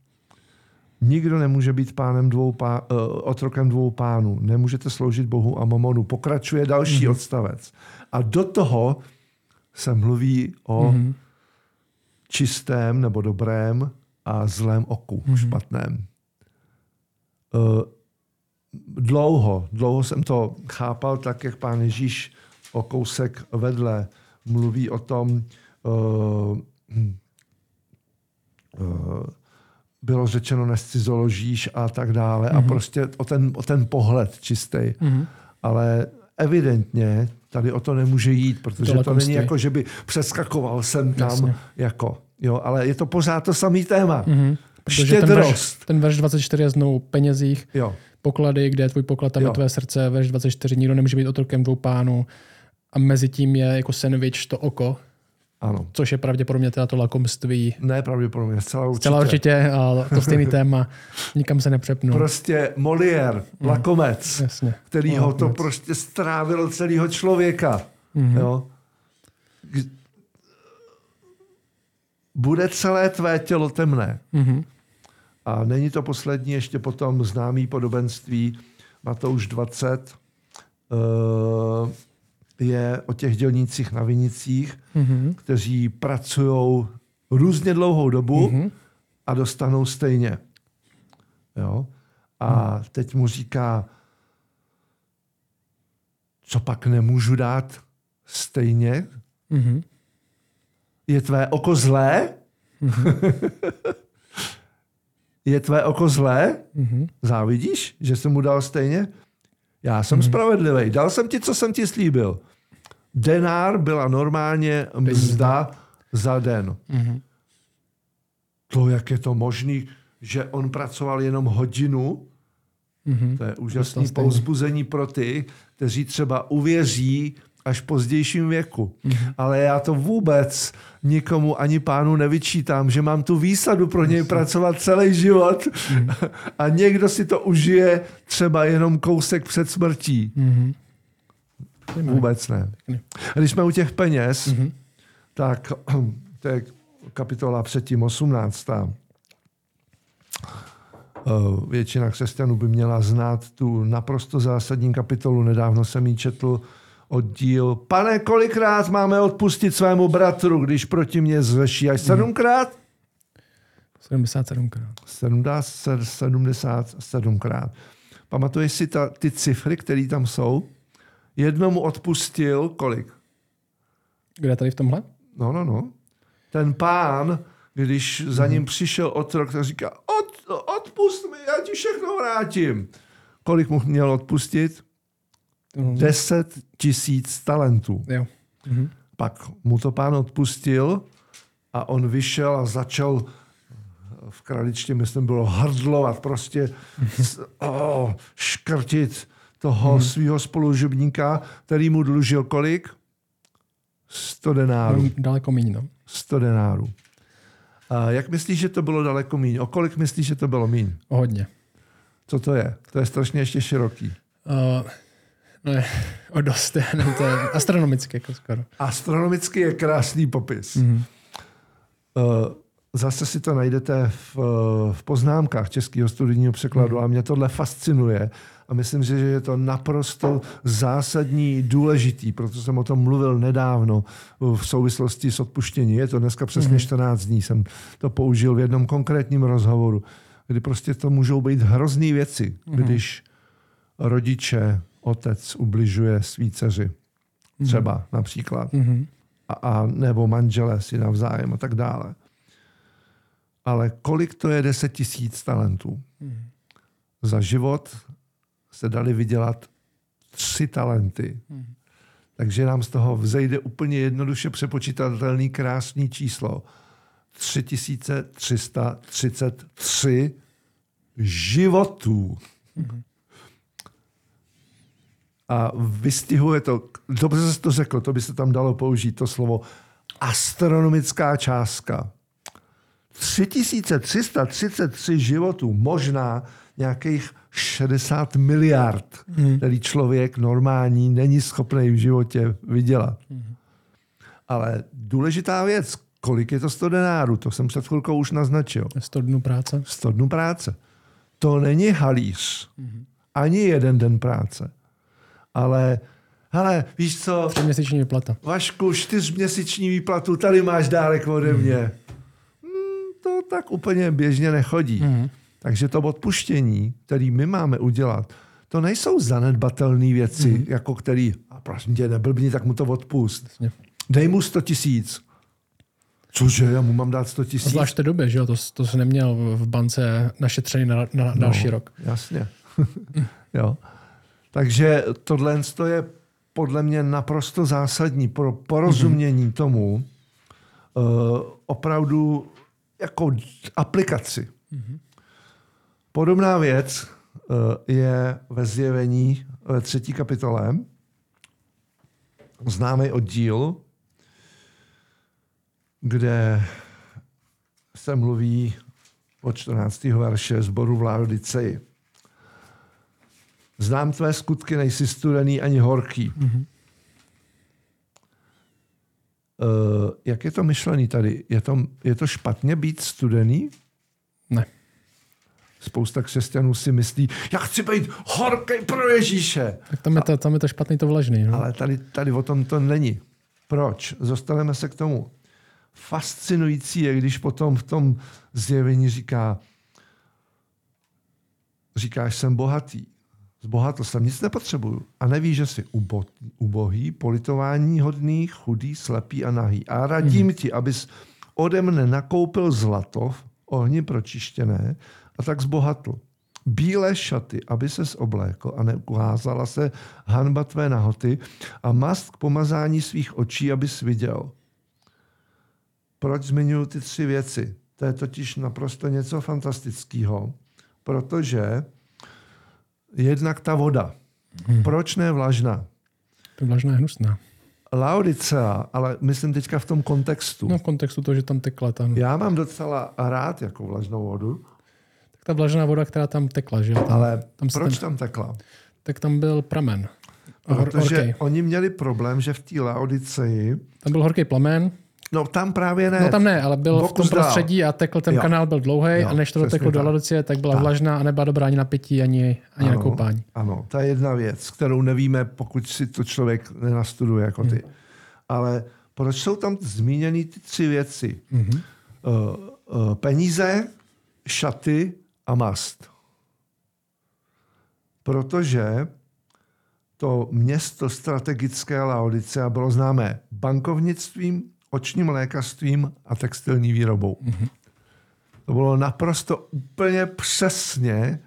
S2: Nikdo nemůže být pánem dvou pá, uh, otrokem dvou pánů. Nemůžete sloužit Bohu a mamonu. Pokračuje další mm-hmm. odstavec. A do toho se mluví o mm-hmm. čistém nebo dobrém a zlém oku, mm-hmm. špatném. Uh, dlouho, dlouho jsem to chápal tak, jak pán Ježíš o kousek vedle mluví o tom, uh, uh, bylo řečeno nescizoložíš a tak dále mm-hmm. a prostě o ten, o ten pohled čistý. Mm-hmm. Ale evidentně tady o to nemůže jít, protože to, to není jako, že by přeskakoval jsem tam Jasně. jako, jo, ale je to pořád to samý téma. Mm-hmm.
S1: Protože ten verš, ten verš 24 je znovu penězích,
S2: jo.
S1: poklady, kde je tvůj poklad, tam jo. je tvé srdce, verš 24, nikdo nemůže být otrokem dvou pánů a mezi tím je jako sandwich to oko,
S2: ano.
S1: Což je pravděpodobně teda to lakomství.
S2: Ne, pravděpodobně, zcela určitě.
S1: Zcela určitě, a to stejný téma, nikam se nepřepnu.
S2: Prostě Molière, mm. lakomec,
S1: Jasně.
S2: který ho to prostě strávilo celého člověka. Mm. Jo? Bude celé tvé tělo temné. Mm. A není to poslední, ještě potom známý podobenství Matouš 20, uh, je o těch dělnících na vinicích, mm-hmm. kteří pracují různě dlouhou dobu mm-hmm. a dostanou stejně. Jo? A mm. teď mu říká, co pak nemůžu dát stejně? Mm-hmm. Je tvé oko zlé? Mm-hmm. je tvé oko zlé? Mm-hmm. Závidíš, že jsem mu dal stejně? Já jsem mm-hmm. spravedlivý. Dal jsem ti, co jsem ti slíbil. Denár byla normálně mzda za den. Mm-hmm. To, jak je to možný, že on pracoval jenom hodinu, mm-hmm. to je úžasné pouzbuzení pro ty, kteří třeba uvěří až v pozdějším věku. Mm-hmm. Ale já to vůbec nikomu ani pánu nevyčítám, že mám tu výsadu pro něj pracovat celý život mm-hmm. a někdo si to užije třeba jenom kousek před smrtí. Mm-hmm. Vůbec ne. A když jsme u těch peněz, tak to je kapitola předtím 18. Většina křesťanů by měla znát tu naprosto zásadní kapitolu. Nedávno jsem ji četl oddíl. Pane, kolikrát máme odpustit svému bratru, když proti mě zveší až sedmkrát?
S1: 77krát.
S2: 77krát. Pamatuješ si ta, ty cifry, které tam jsou? Jednomu odpustil kolik?
S1: Kde tady v tomhle?
S2: No, no, no. Ten pán, když za ním přišel otrok, tak říká, Od, odpust mi, já ti všechno vrátím. Kolik mu měl odpustit? Mm. 10 tisíc talentů.
S1: Jo.
S2: Mm-hmm. Pak mu to pán odpustil a on vyšel a začal v kraličtě, myslím, bylo hrdlovat, prostě oh, škrtit toho hmm. svého spoluživníka, který mu dlužil kolik? 100 denárů.
S1: Daleko méně, no.
S2: 100 denárů. A jak myslíš, že to bylo daleko míň? O kolik myslíš, že to bylo míň?
S1: O hodně.
S2: Co to je? To je strašně ještě široký.
S1: Uh, no je, o dost, ne, to je astronomicky jako skoro.
S2: Astronomicky je krásný popis. Mm-hmm. Uh, zase si to najdete v, v poznámkách Českého studijního překladu mm. a mě tohle fascinuje. A myslím si, že je to naprosto zásadní, důležitý, proto jsem o tom mluvil nedávno v souvislosti s odpuštěním. Je to dneska přesně 14 dní, jsem to použil v jednom konkrétním rozhovoru, kdy prostě to můžou být hrozný věci, když rodiče otec ubližuje svý dceři. Třeba například.
S1: Mhm.
S2: A, a nebo manžele si navzájem a tak dále. Ale kolik to je 10 tisíc talentů? Za život se dali vydělat tři talenty. Takže nám z toho vzejde úplně jednoduše přepočítatelný krásný číslo. 3333 životů. A vystihuje to, dobře jsi to řekl, to by se tam dalo použít, to slovo astronomická částka. 3333 životů, možná nějakých 60 miliard, který člověk normální není schopný v životě vydělat. Ale důležitá věc, kolik je to 100 denárů, to jsem před chvilkou už naznačil.
S1: 100 dnů práce.
S2: 100 dnů práce. To není halíř. Ani jeden den práce. Ale, hele, víš co,
S1: Tři měsíční výplata.
S2: Vašku, čtyřměsíční výplatu, tady máš dárek ode mě. Hmm, to tak úplně běžně nechodí. Takže to odpuštění, který my máme udělat, to nejsou zanedbatelné věci, jako který, a prosím tě, neblbni, tak mu to odpust.
S1: Jasně.
S2: Dej mu 100 tisíc. Cože, já mu mám dát 100
S1: A
S2: tisíc?
S1: zvlášť té době, že jo, to, to jsi neměl v bance našetřený na, na další rok.
S2: Jasně. jo. Takže tohle je podle mě naprosto zásadní pro porozumění mm-hmm. tomu uh, opravdu jako aplikaci. Mm-hmm. Podobná věc uh, je ve zjevení ve třetí kapitole. Známý oddíl, kde se mluví od 14. verše zboru v Laodiceji. Znám tvé skutky, nejsi studený ani horký. Mm-hmm. Uh, jak je to myšlený tady? Je to, je to špatně být studený?
S1: Ne.
S2: Spousta křesťanů si myslí, já chci být horký pro Ježíše.
S1: Tak tam je to, tam je to špatný, to vlažný. No.
S2: Ale tady, tady o tom to není. Proč? Zostaneme se k tomu. Fascinující je, když potom v tom zjevení říká, říkáš, jsem bohatý. Z bohatostem nic nepotřebuju. A nevíš, že jsi ubo- ubohý, politování hodný, chudý, slepý a nahý. A radím hmm. ti, abys ode mne nakoupil zlato v ohni pročištěné a tak zbohatl. Bílé šaty, aby se oblékl a neukázala se hanba tvé nahoty a mast k pomazání svých očí, abys viděl. Proč zmiňuji ty tři věci? To je totiž naprosto něco fantastického, protože jednak ta voda. Hmm. Proč ne vlažná?
S1: To vlažná je hnusná.
S2: Laodicea, ale myslím teďka v tom kontextu.
S1: No v kontextu toho, že tam tekla ta,
S2: Já mám docela rád jako vlažnou vodu,
S1: tak ta vlažná voda, která tam tekla, že jo? Tam,
S2: ale
S1: tam
S2: proč
S1: ten-
S2: tam tekla?
S1: tak tam byl pramen.
S2: Protože
S1: horkej.
S2: oni měli problém, že v té Laodiceji,
S1: Tam byl horký plamen,
S2: no tam právě ne.
S1: no tam ne, ale byl v tom
S2: Pokus dál.
S1: prostředí a tekl, ten
S2: Jo.
S1: kanál byl dlouhý
S2: Jo,
S1: a než to doteklo do
S2: tak.
S1: Laodicie, tak byla
S2: Tak.
S1: vlažná a nebyla dobrá ani na pití, ani, ani na
S2: Ano,
S1: koupání.
S2: Ano, je jedna věc, kterou nevíme, pokud si to člověk nenastuduje jako ty.
S1: Hmm.
S2: Ale proč jsou tam zmíněny ty tři věci?
S1: Mhm.
S2: Uh, uh, peníze, šaty a mast. Protože to město strategické Laodicea bylo známé bankovnictvím, očním lékařstvím a textilní výrobou.
S1: Mhm.
S2: To bylo naprosto úplně přesně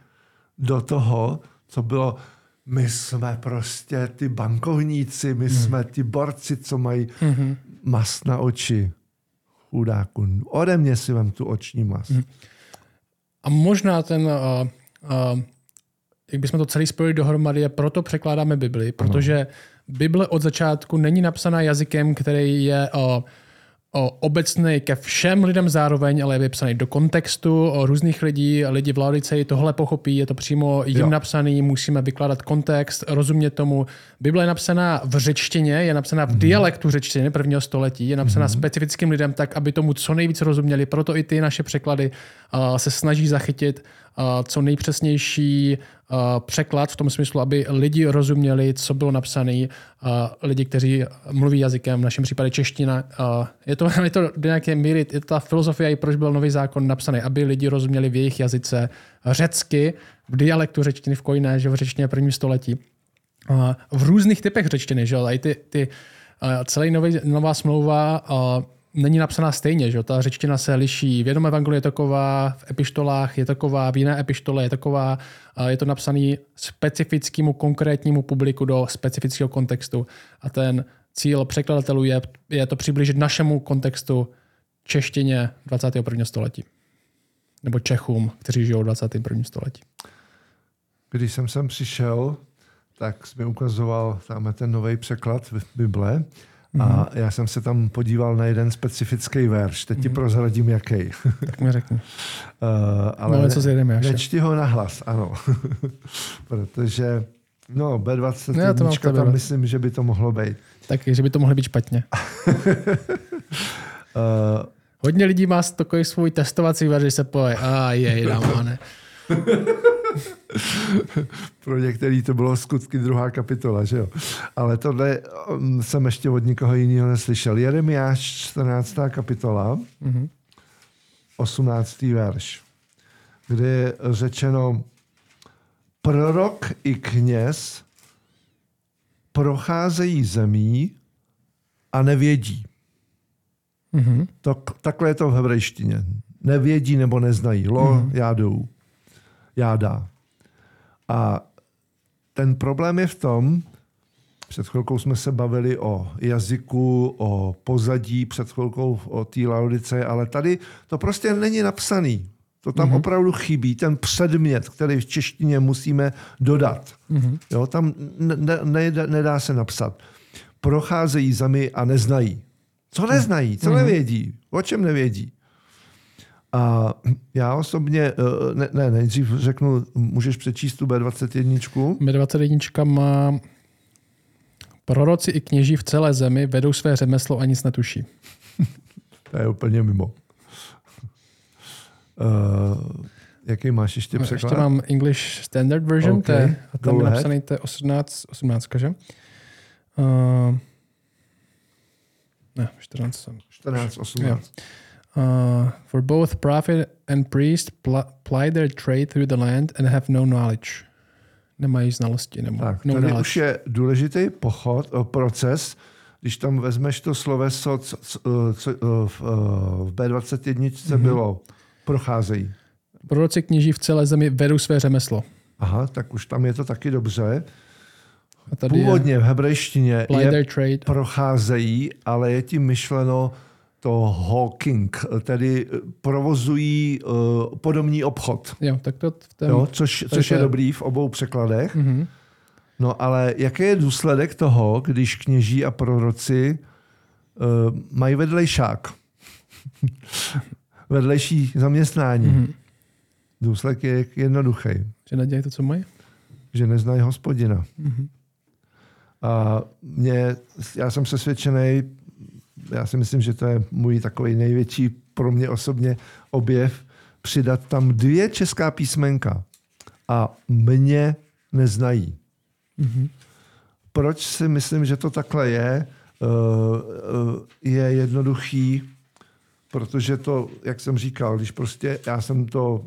S2: do toho, co bylo my jsme prostě ty bankovníci, my jsme ti borci, co mají mast na oči. Chudáku, ode mě si vem tu oční mast.
S1: A možná ten, uh, uh, jak bychom to celý spojili dohromady, je proto překládáme Bibli, protože Bible od začátku není napsaná jazykem, který je uh, o, obecný ke všem lidem zároveň, ale je vypsaný do kontextu o různých lidí. Lidi v Laodiceji tohle pochopí, je to přímo jim
S2: Jo.
S1: napsaný, musíme vykládat kontext, rozumět tomu. Bible je napsaná v řečtině, je napsaná v dialektu řečtiny prvního století, je napsaná specifickým lidem tak, aby tomu co nejvíc rozuměli. Proto i ty naše překlady uh, se snaží zachytit co nejpřesnější překlad v tom smyslu, aby lidi rozuměli, co bylo napsané, lidi, kteří mluví jazykem, v našem případě čeština. Je, to, je to do nějaké míry, je to ta filozofie, i proč byl nový zákon napsaný, aby lidi rozuměli v jejich jazyce řecky, v dialektu řečtiny v kojné, že v řečtině prvním století. v různých typech řečtiny, že jo, i ty, ty celý nový, nová smlouva není napsaná stejně, že ta řečtina se liší. V jednom evangeliu je taková, v epištolách je taková, v jiné epištole je taková. Je to napsaný specifickému konkrétnímu publiku do specifického kontextu. A ten cíl překladatelů je, je to přiblížit našemu kontextu češtině 21. století. Nebo Čechům, kteří žijou v 21. století.
S2: Když jsem sem přišel, tak jsi mi ukazoval tam ten nový překlad Bible a mhm. já jsem se tam podíval na jeden specifický verš. Teď ti mm-hmm. prozradím, jaký.
S1: Tak mi řekni.
S2: uh, ale no, co ne, nečti ho nahlas, ano. Protože no, B21 no, tam tam myslím, že by to mohlo být.
S1: Taky, že by to mohlo být špatně. uh, Hodně lidí má takový svůj testovací verš, že se poje, a jej, dámane.
S2: Pro některý to bylo skutky druhá kapitola, že jo. Ale tohle um, jsem ještě od nikoho jiného neslyšel. Jeremiáš 14. kapitola, mm-hmm. 18. verš, kde je řečeno prorok i kněz procházejí zemí a nevědí. Mm-hmm. To, takhle je to v hebrejštině. Nevědí nebo neznají. Lo, mm-hmm. jádou jáda. A ten problém je v tom, před chvilkou jsme se bavili o jazyku, o pozadí, před chvilkou o té laudice, ale tady to prostě není napsaný. To tam mm-hmm. opravdu chybí, ten předmět, který v češtině musíme dodat. Mm-hmm. Jo, tam ne, ne, nedá se napsat. Procházejí zemi a neznají. Co neznají? Co mm-hmm. nevědí? O čem nevědí? A já osobně, eh, ne, ne, nejdřív řeknu, můžeš přečíst tu B21?
S1: B21 má proroci i kněží v celé zemi vedou své řemeslo a nic netuší.
S2: to je úplně mimo. Uh, jaký máš ještě no, překlad?
S1: Ještě mám English Standard Version, okay. te, a tam je napsaný to 18, 18, že? Uh, ne, 14.
S2: 14, 18. Jo.
S1: Uh, for both prophet and priest pl- ply their trade through the land and have no knowledge. Nemají znalosti. Nebo
S2: tak, no tady knowledge. už je důležitý pochod, proces, když tam vezmeš to sloveso, co, co, co v, v B21 mm-hmm. bylo procházejí.
S1: Proroci kněží v celé zemi vedou své řemeslo.
S2: Aha, tak už tam je to taky dobře. A tady Původně v hebrejštině je trade. procházejí, ale je tím myšleno to hawking, tedy provozují uh, podobný obchod.
S1: Jo, tak to v
S2: tom, jo, což, což je, je dobrý v obou překladech. Mm-hmm. No ale jaký je důsledek toho, když kněží a proroci uh, mají vedlejšák? Vedlejší zaměstnání. Mm-hmm. Důsledek je jednoduchý.
S1: Že nedělají to, co mají?
S2: Že neznají hospodina. Mm-hmm. A mě, já jsem přesvědčený, já si myslím, že to je můj takový největší pro mě osobně objev, přidat tam dvě česká písmenka a mě neznají. Mm-hmm. Proč si myslím, že to takhle je? Eh, eh, je jednoduchý, protože to, jak jsem říkal, když prostě já jsem to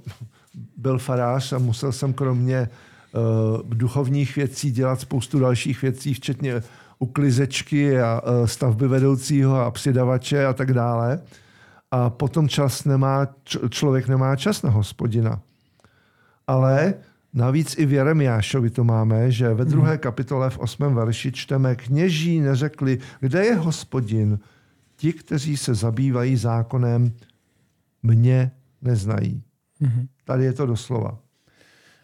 S2: byl farář a musel jsem kromě eh, duchovních věcí dělat spoustu dalších věcí, včetně uklizečky a e, stavby vedoucího a přidavače a tak dále. A potom čas nemá, člověk nemá čas na hospodina. Ale navíc i v Jeremiášovi to máme, že ve druhé mhm. kapitole v osmém verši čteme, kněží neřekli, kde je hospodin. Ti, kteří se zabývají zákonem, mě neznají. Mm-hmm. Tady je to doslova.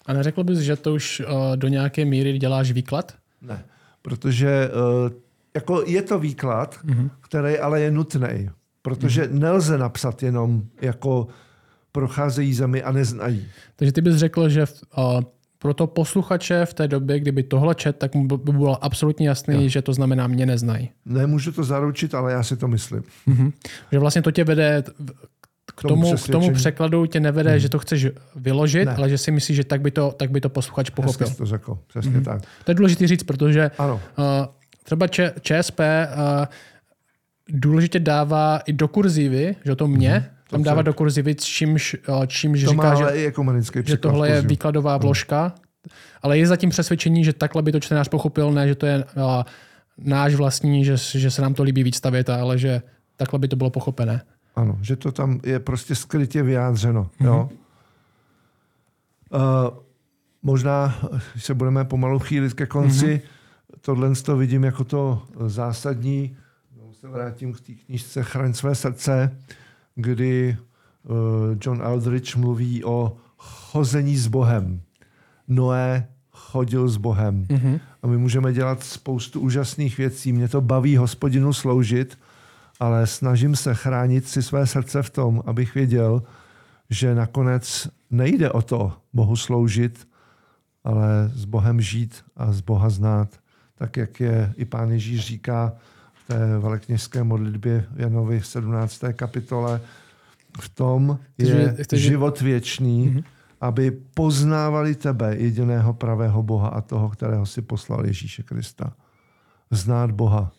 S1: A neřekl bys, že to už uh, do nějaké míry děláš výklad?
S2: Ne protože uh, jako je to výklad, mm-hmm. který ale je nutný, protože mm-hmm. nelze napsat jenom jako procházejí zemi a neznají.
S1: Takže ty bys řekl, že uh, pro to posluchače v té době, kdyby tohle čet, tak mu by bylo absolutně jasný, jo. že to znamená mě neznají.
S2: Nemůžu to zaručit, ale já si to myslím.
S1: Mm-hmm. Že vlastně to tě vede k tomu, k tomu překladu tě nevede, hmm. že to chceš vyložit, ne. ale že si myslíš, že tak by to, tak by to posluchač pochopil.
S2: Hezky to řekl, přesně hmm. tak.
S1: To je důležité říct, protože ano. Uh, třeba Č, ČSP uh, důležitě dává i do kurzívy, že to mě, hmm. tam dává do kurzívy, čímž, uh, čímž to říká, že,
S2: i že
S1: tohle je výkladová vložka, ale je zatím přesvědčení, že takhle by to čtenář pochopil, ne, že to je a, náš vlastní, že, že se nám to líbí víc stavět, ale že takhle by to bylo pochopené.
S2: Ano, že to tam je prostě skrytě vyjádřeno. Mm-hmm. Jo? Uh, možná, se budeme pomalu chýlit ke konci, mm-hmm. tohle to vidím jako to zásadní. No, se vrátím k té knížce Chraň své srdce, kdy uh, John Aldrich mluví o chození s Bohem. Noé chodil s Bohem. Mm-hmm. A my můžeme dělat spoustu úžasných věcí. Mě to baví hospodinu sloužit, ale snažím se chránit si své srdce v tom, abych věděl, že nakonec nejde o to Bohu sloužit, ale s Bohem žít a z Boha znát. Tak, jak je i pán Ježíš říká v té velekněžské modlitbě Janovi v 17. kapitole, v tom je život věčný, mm-hmm aby poznávali tebe, jediného pravého Boha a toho, kterého si poslal Ježíše Krista. Znát Boha.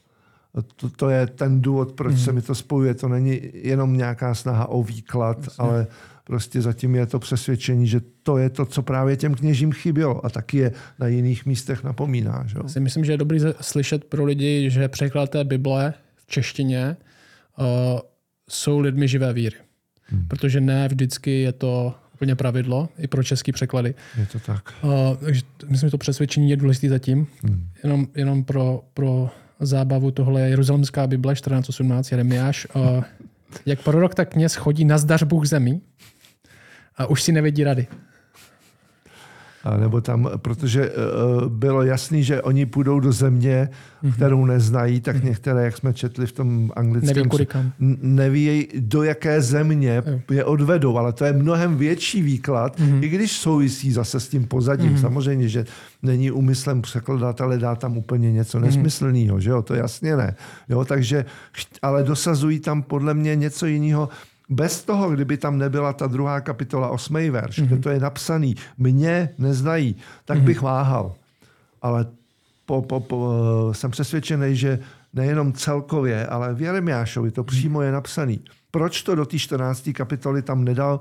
S2: To, to je ten důvod, proč mm. se mi to spojuje. To není jenom nějaká snaha o výklad, Jasně. ale prostě zatím je to přesvědčení, že to je to, co právě těm kněžím chybělo a taky je na jiných místech napomíná. Že?
S1: Si myslím, že je dobrý slyšet pro lidi, že překlad té Bible v češtině uh, jsou lidmi živé víry. Hmm. Protože ne vždycky je to úplně pravidlo i pro český překlady.
S2: Je to tak.
S1: Uh, takže myslím, že to přesvědčení je důležité zatím. Hmm. Jenom, jenom pro, pro zábavu tohle je Jeruzalemská Bible 14.18 Jeremiáš. Jak prorok, tak kněz chodí na zdař Bůh zemi a už si nevědí rady.
S2: A nebo tam, protože uh, bylo jasný, že oni půjdou do země, mm-hmm. kterou neznají, tak mm-hmm. některé, jak jsme četli v tom anglickém,
S1: neví,
S2: neví do jaké země je odvedou, ale to je mnohem větší výklad, mm-hmm. i když souvisí zase s tím pozadím. Mm-hmm. Samozřejmě, že není úmyslem překladatele dát tam úplně něco mm-hmm. nesmyslného, že jo, to jasně ne. Jo, takže, ale dosazují tam podle mě něco jiného, bez toho, kdyby tam nebyla ta druhá kapitola, osmý verš, mm-hmm. kde to je napsaný, mě neznají, tak mm-hmm. bych váhal. Ale po, po, po, jsem přesvědčený, že nejenom celkově, ale v Jeremiášovi to přímo je napsaný. Proč to do té 14. kapitoly tam nedal,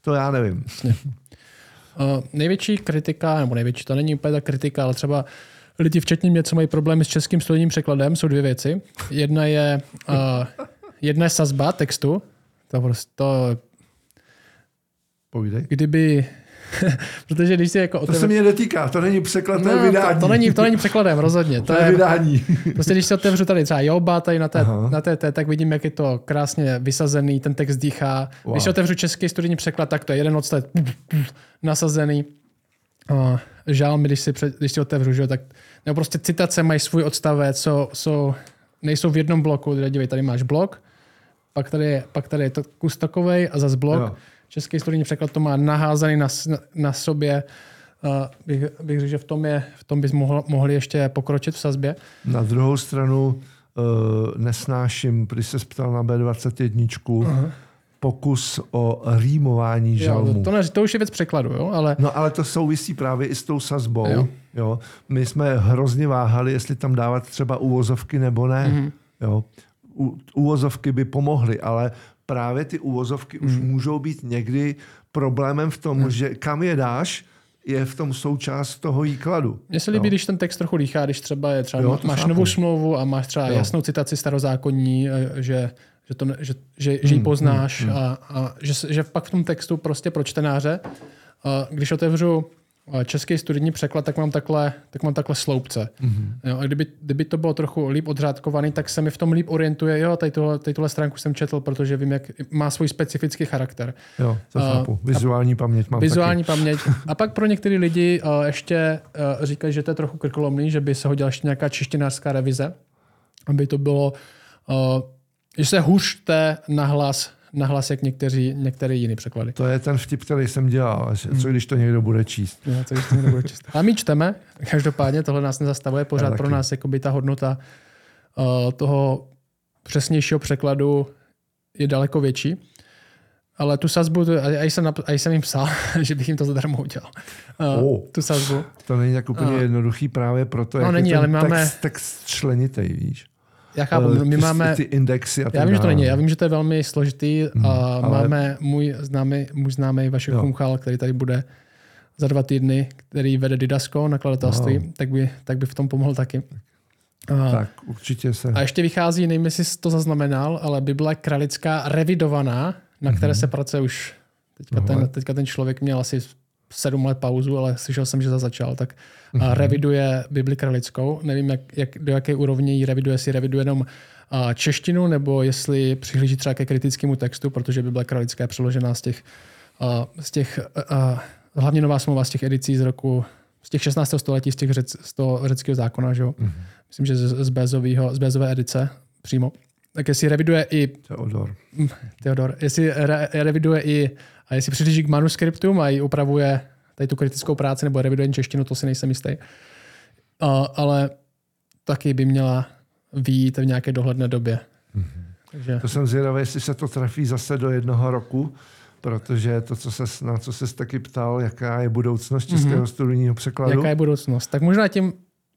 S2: to já nevím.
S1: Uh, největší kritika, nebo největší, to není úplně ta kritika, ale třeba lidi, včetně mě, co mají problémy s českým studijním překladem, jsou dvě věci. Jedna je, uh, jedna je sazba textu, to prostě, to...
S2: Povídej.
S1: Kdyby, protože když si jako
S2: otevře... To se mě netýká, to není překlad, to no, vydání.
S1: To, to, není, to není překladem, rozhodně.
S2: To, to je vydání.
S1: Prostě když si otevřu tady třeba Joba, tady na té, na té, té, tak vidím, jak je to krásně vysazený, ten text dýchá. Wow. Když si otevřu český studijní překlad, tak to je jeden odstavec nasazený. Uh, žál mi, když si, před, když si otevřu, že, tak nebo prostě citace mají svůj odstavec, jsou, jsou, nejsou v jednom bloku. Dívej, tady máš blok, pak tady je, pak tady je to kus takovej a zase blok. Jo. Český studijní překlad to má naházaný na, na sobě. Uh, bych, bych řekl, že v tom, je, v tom bys mohl, mohli ještě pokročit v sazbě.
S2: Na druhou stranu uh, nesnáším, když se ptal na B21, uh-huh. pokus o rýmování žalmu. Jo,
S1: to, to, ne, to už je věc překladu, jo? Ale...
S2: No ale to souvisí právě i s tou sazbou. Jo. Jo? My jsme hrozně váhali, jestli tam dávat třeba uvozovky nebo ne. Uh-huh. Jo? Úvozovky by pomohly, ale právě ty úvozovky hmm. už můžou být někdy problémem v tom, hmm. že kam je dáš, je v tom součást toho výkladu.
S1: Mně se líbí, no. když ten text trochu líchá, když třeba je třeba jo, máš chápu. novou smlouvu a máš třeba jo. jasnou citaci starozákonní, eh, že, že, to, že, že, že ji hmm, poznáš hmm, hmm. a, a že, že pak v tom textu prostě pro čtenáře, a když otevřu český studijní překlad, tak mám takhle, tak mám takhle sloupce. Mm-hmm. Jo, a kdyby, kdyby to bylo trochu líp odřádkovaný, tak se mi v tom líp orientuje, jo, tady tohle, tady tohle stránku jsem četl, protože vím, jak má svůj specifický charakter.
S2: Jo, to uh, chápu. Vizuální paměť mám
S1: Vizuální
S2: taky.
S1: paměť. A pak pro některé lidi uh, ještě uh, říkají, že to je trochu krkolomný, že by se hodila ještě nějaká češtinářská revize, aby to bylo, uh, že se hůř čte na hlas nahlas jak někteří, některé jiné překlady.
S2: To je ten vtip, který jsem dělal. Že co když to někdo bude číst?
S1: No, co když to někdo bude číst. A my čteme, každopádně tohle nás nezastavuje, pořád pro nás jakoby ta hodnota uh, toho přesnějšího překladu je daleko větší. Ale tu sazbu, a jsem, a jsem jim psal, že bych jim to zadarmo udělal. Uh, oh, tu sazbu.
S2: To není tak úplně uh, jednoduchý právě proto, no, jak není, je ten ale máme, text, text členitý, víš.
S1: Já chápu, my ty,
S2: máme... Ty indexy a
S1: Já vím, že to není, já vím, že to je velmi složitý hmm, a ale... máme můj známý, můj známý Vašek Chumchal, který tady bude za dva týdny, který vede Didasko, nakladatelství,
S2: Wow.
S1: tak, by, tak by v tom pomohl taky. A,
S2: Tak určitě se...
S1: a ještě vychází, nevím, jestli jsi to zaznamenal, ale Bible kralická revidovaná, na které se pracuje už. Teďka,
S2: No,
S1: ten, teďka ten člověk měl asi sedm let pauzu, ale slyšel jsem, že za začal, tak a reviduje Bibli kralickou. Nevím, jak, jak, do jaké úrovně ji reviduje, jestli reviduje jenom a, češtinu, nebo jestli přihlíží třeba ke kritickému textu, protože Bible kralická je přeložená z těch, a, z těch a, hlavně nová smlouva z těch edicí z roku z těch 16. století, z, těch řec, z toho řeckého zákona, že jo? Myslím, že z, z, Bézovýho, z Bézové edice přímo. Tak jestli reviduje i
S2: Teodor.
S1: Theodor, jestli re, reviduje i, a jestli přihlíží k manuskriptům a i upravuje tady tu kritickou práci, nebo reviduje češtinu, to si nejsem jistý. A, ale taky by měla výjít v nějaké dohledné době. Takže
S2: To jsem zvědavý, jestli se to trafí zase do jednoho roku, protože to, co se, na co se taky ptal, jaká je budoucnost českého mm-hmm. studijního překladu.
S1: jaká je budoucnost? Tak možná tím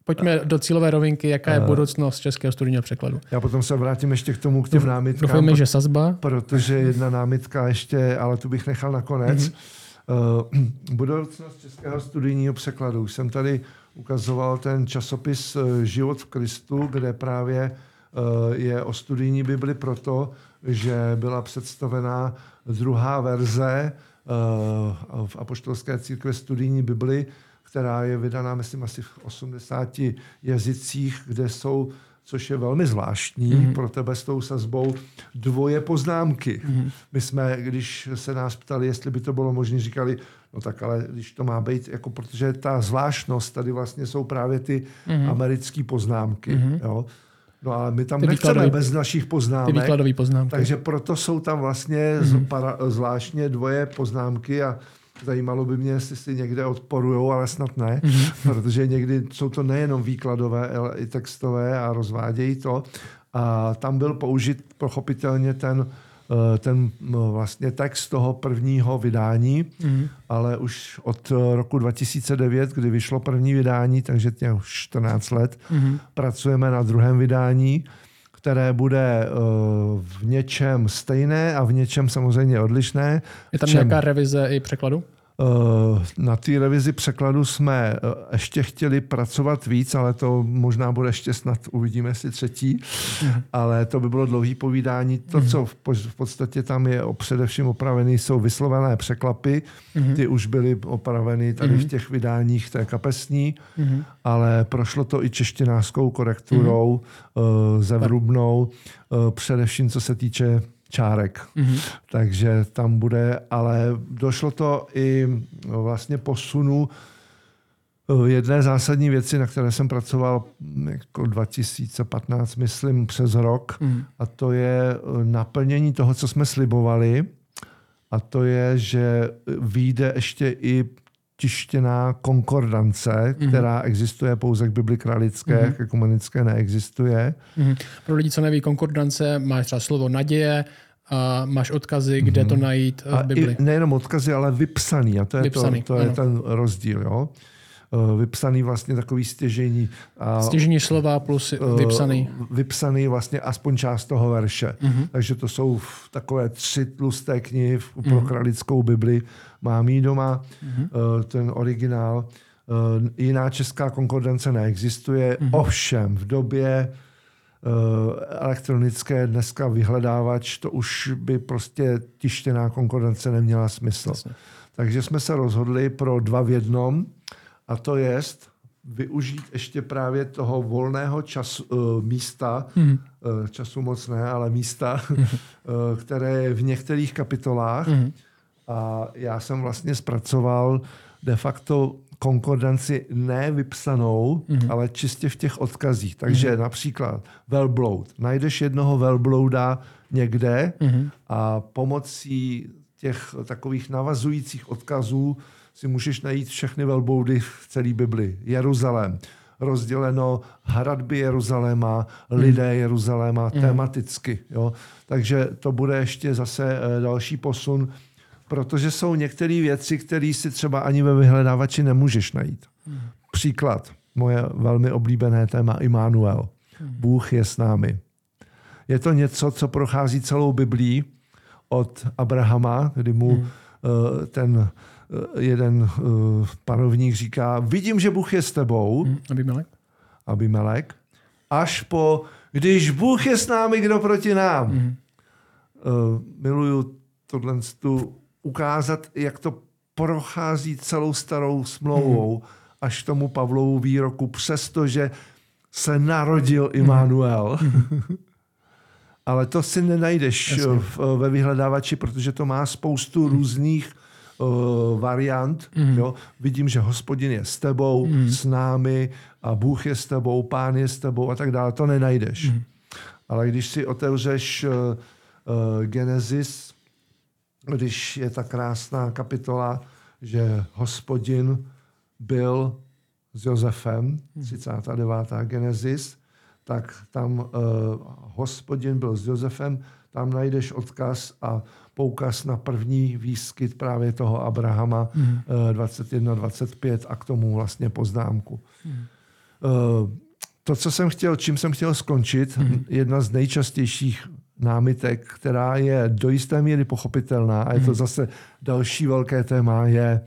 S1: pojďme do cílové rovinky, jaká je budoucnost českého studijního překladu.
S2: Já potom se vrátím ještě k tomu, k těm námitkám,
S1: Doufejme, že sazba.
S2: protože jedna námitka ještě, ale tu bych nechal nakonec.
S1: Mhm.
S2: Mm-hmm. Uh, budoucnost českého studijního překladu. Už jsem tady ukazoval ten časopis eh, Život v Kristu, kde právě uh, je o studijní Bibli proto, že byla představená druhá verze uh, v apoštolské církve studijní Bibli, která je vydaná, myslím, asi v 80 jazycích, kde jsou, což je velmi zvláštní mm-hmm. pro tebe s tou sazbou, dvoje poznámky. Mm-hmm. My jsme, když se nás ptali, jestli by to bylo možné, říkali, no tak ale když to má být, jako protože ta zvláštnost tady vlastně jsou právě ty mm-hmm. americké poznámky. Mm-hmm. Jo? No ale my tam
S1: Ty
S2: nechceme
S1: výkladový-
S2: bez našich
S1: Ty
S2: poznámek.
S1: výkladové poznámky.
S2: Takže proto jsou tam vlastně mm-hmm. zvláštně dvoje poznámky a zajímalo by mě, jestli si někde odporují, ale snad ne, mm-hmm. protože někdy jsou to nejenom výkladové, ale i textové a rozvádějí to. A tam byl použit pochopitelně ten, eh, ten no, vlastně text toho prvního vydání, mm-hmm. ale už od roku 2009, kdy vyšlo první vydání, takže tě už 14 let, mm-hmm. pracujeme na druhém vydání, které bude eh, v něčem stejné a v něčem samozřejmě odlišné.
S1: Je tam
S2: čem?
S1: nějaká revize i překladu?
S2: Eh, Na té revizi překladu jsme eh, ještě chtěli pracovat víc, ale to možná bude ještě snad, uvidíme si třetí, ale to by bylo dlouhý povídání. To, co v po- v podstatě tam je především opravený, jsou vyslovené překlapy. Ty už byly opraveny tady v těch vydáních té kapesní, ale prošlo to i češtinářskou korekturou, eh, zevrubnou, především co se týče čárek. Mm-hmm. Takže tam bude, ale došlo to i no, vlastně posunu eh, jedné zásadní věci, na které jsem pracoval mm, jako 2015, myslím, přes rok, mm. a to je eh, naplnění toho, co jsme slibovali, a to je, že vyjde ještě i tištěná konkordance, mm. která existuje pouze k Bibli kralické, mm. k ekumenické neexistuje.
S1: Mhm. Pro lidi, co neví, konkordance, máš třeba slovo naděje, a máš odkazy, kde to najít eh,
S2: A
S1: v Bibli.
S2: i nejenom odkazy, ale vypsaný. A to je,
S1: Vypsaný,
S2: to, to je ten rozdíl. Jo? Eh, Vypsaný vlastně takový stěžení. A
S1: Stěžení slova plus
S2: eh,
S1: vypsaný.
S2: Vypsaný vlastně aspoň část toho verše.
S1: Mhm.
S2: Takže to jsou takové tři tlusté knihy v- pro kralickou Bibli. Mám ji doma,
S1: Mhm.
S2: eh, ten originál. Jiná česká konkordance neexistuje.
S1: Mhm.
S2: Ovšem v době elektronické dneska vyhledávač, to už by prostě tištěná konkurence neměla smysl.
S1: Jasně.
S2: Takže jsme se rozhodli pro dva v jednom a to jest využít ještě právě toho volného času, uh, místa,
S1: Mhm.
S2: uh, času moc ne, ale místa, uh, které je v některých kapitolách.
S1: Mhm.
S2: A já jsem vlastně zpracoval de facto konkordanci ne vypsanou, mm-hmm. ale čistě v těch odkazích. Takže mm-hmm. například velbloud. Najdeš jednoho velblouda někde mm-hmm. a pomocí těch takových navazujících odkazů si můžeš najít všechny velbloudy v celé Bibli. Jeruzalém. Rozděleno hradby Jeruzaléma, lidé Jeruzaléma tematicky. Jo? Takže to bude ještě zase eh, další posun protože jsou některé věci, které si třeba ani ve vyhledávači nemůžeš najít. Příklad, moje velmi oblíbené téma Immanuel. Bůh je s námi. Je to něco, co prochází celou Biblí od Abrahama, kdy mu hmm. ten jeden uh, panovník říká, vidím, že Bůh je s tebou,
S1: Hmm. Abimelek?
S2: Abimelek, až po, když Bůh je s námi, kdo proti nám. Uh, miluju tohle tu ukázat, jak to prochází celou starou smlouvou až k tomu Pavlovu výroku, přestože se narodil Immanuel. Ale to si nenajdeš
S1: Jasně.
S2: v, ve vyhledávači, protože to má spoustu různých uh, variant. Jo? Vidím, že hospodin je s tebou, s námi a Bůh je s tebou, pán je s tebou a tak dále. To nenajdeš. Ale když si otevřeš uh, uh, Genesis, když je ta krásná kapitola, že hospodin byl s Josefem, 39. Genesis, tak tam uh, hospodin byl s Josefem, tam najdeš odkaz a poukaz na první výskyt právě toho Abrahama mm. uh, 21-25 a k tomu vlastně poznámku. Mm. Uh, to, co jsem chtěl, čím jsem chtěl skončit, mm. jedna z nejčastějších námitek, která je do jisté míry pochopitelná a je to zase další velké téma, je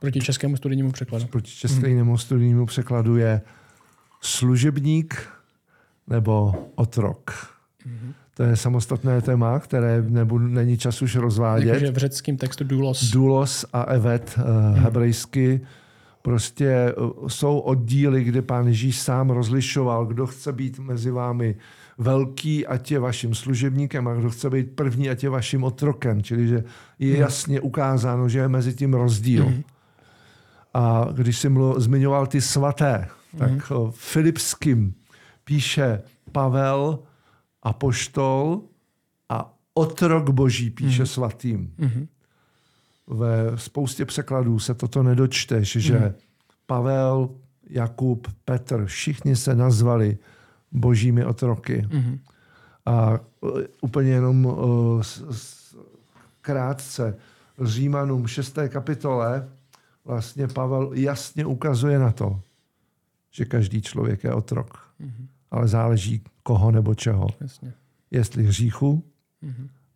S1: Proti českému studijnímu překladu.
S2: proti českému studijnímu překladu je služebník nebo otrok. To je samostatné téma, které nebudu, není čas už rozvádět.
S1: Jakože v řeckém textu doulos.
S2: Dulos a Evet uh, hebrejsky prostě uh, jsou oddíly, kde pán Ježíš sám rozlišoval, kdo chce být mezi vámi velký, ať je vaším služebníkem a kdo chce být první, ať je vaším otrokem. Čili, že je jasně ukázáno, že je mezi tím rozdíl. A když jsem mluv, zmiňoval ty svaté, tak uh, Filipským píše Pavel, apoštol a otrok boží píše svatým. Ve spoustě překladů se toto nedočteš, že Pavel, Jakub, Petr, všichni se nazvali božími otroky. A uh, úplně jenom uh, s- s- krátce Římanům 6. kapitole vlastně Pavel jasně ukazuje na to, že každý člověk je otrok. Ale záleží koho nebo čeho.
S1: Jasně.
S2: Jestli hříchu,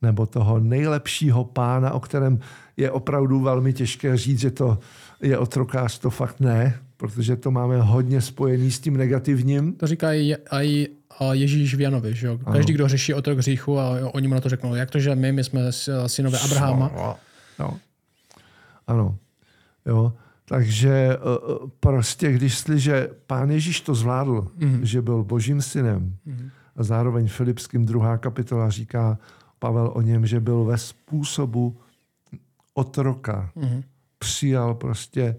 S2: nebo toho nejlepšího pána, o kterém je opravdu velmi těžké říct, že to je otrokář, to fakt ne, protože to máme hodně spojený s tím negativním.
S1: To říká i, i a Ježíš v Janovi, že jo? Každý, kdo řeší otrok hříchu a oni mu na to řeknou, jak to, že my, my jsme synové Abrahama.
S2: No. Ano. Jo. Takže eh, eh, prostě, když slyže pán Ježíš to zvládl, mm. že byl božím synem mm. a zároveň Filipským druhá kapitola říká Pavel o něm, že byl ve způsobu otroka. Mm. Přijal prostě,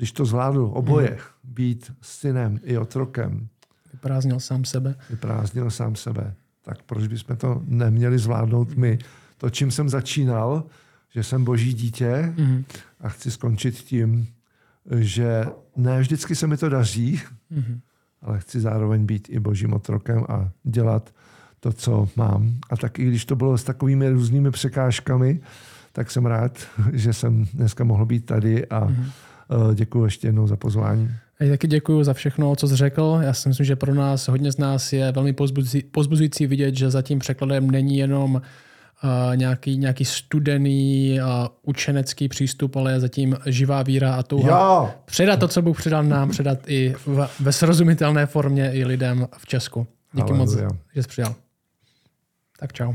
S2: když to zvládl oboje, mm. být synem i otrokem,
S1: Vyprázdnil sám sebe.
S2: vyprázdnil sám sebe. Tak proč bychom to neměli zvládnout my? To, čím jsem začínal, že jsem boží dítě
S1: Mhm.
S2: a chci skončit tím, že ne vždycky se mi to daří,
S1: Mhm.
S2: ale chci zároveň být i božím otrokem a dělat to, co mám. A tak i když to bylo s takovými různými překážkami, tak jsem rád, že jsem dneska mohl být tady a
S1: Mhm.
S2: Děkuji ještě jednou za pozvání.
S1: A já taky děkuji za všechno, co jsi řekl. Já si myslím, že pro nás, hodně z nás je velmi pozbuzující, vidět, že za tím překladem není jenom uh, nějaký, nějaký studený uh, učenecký přístup, ale je zatím živá víra a touha
S2: Jo!
S1: předat to, co Bůh předal nám, předat i v, ve srozumitelné formě i lidem v Česku. Díky moc,
S2: Haleluja.
S1: že jsi přijal. Tak čau.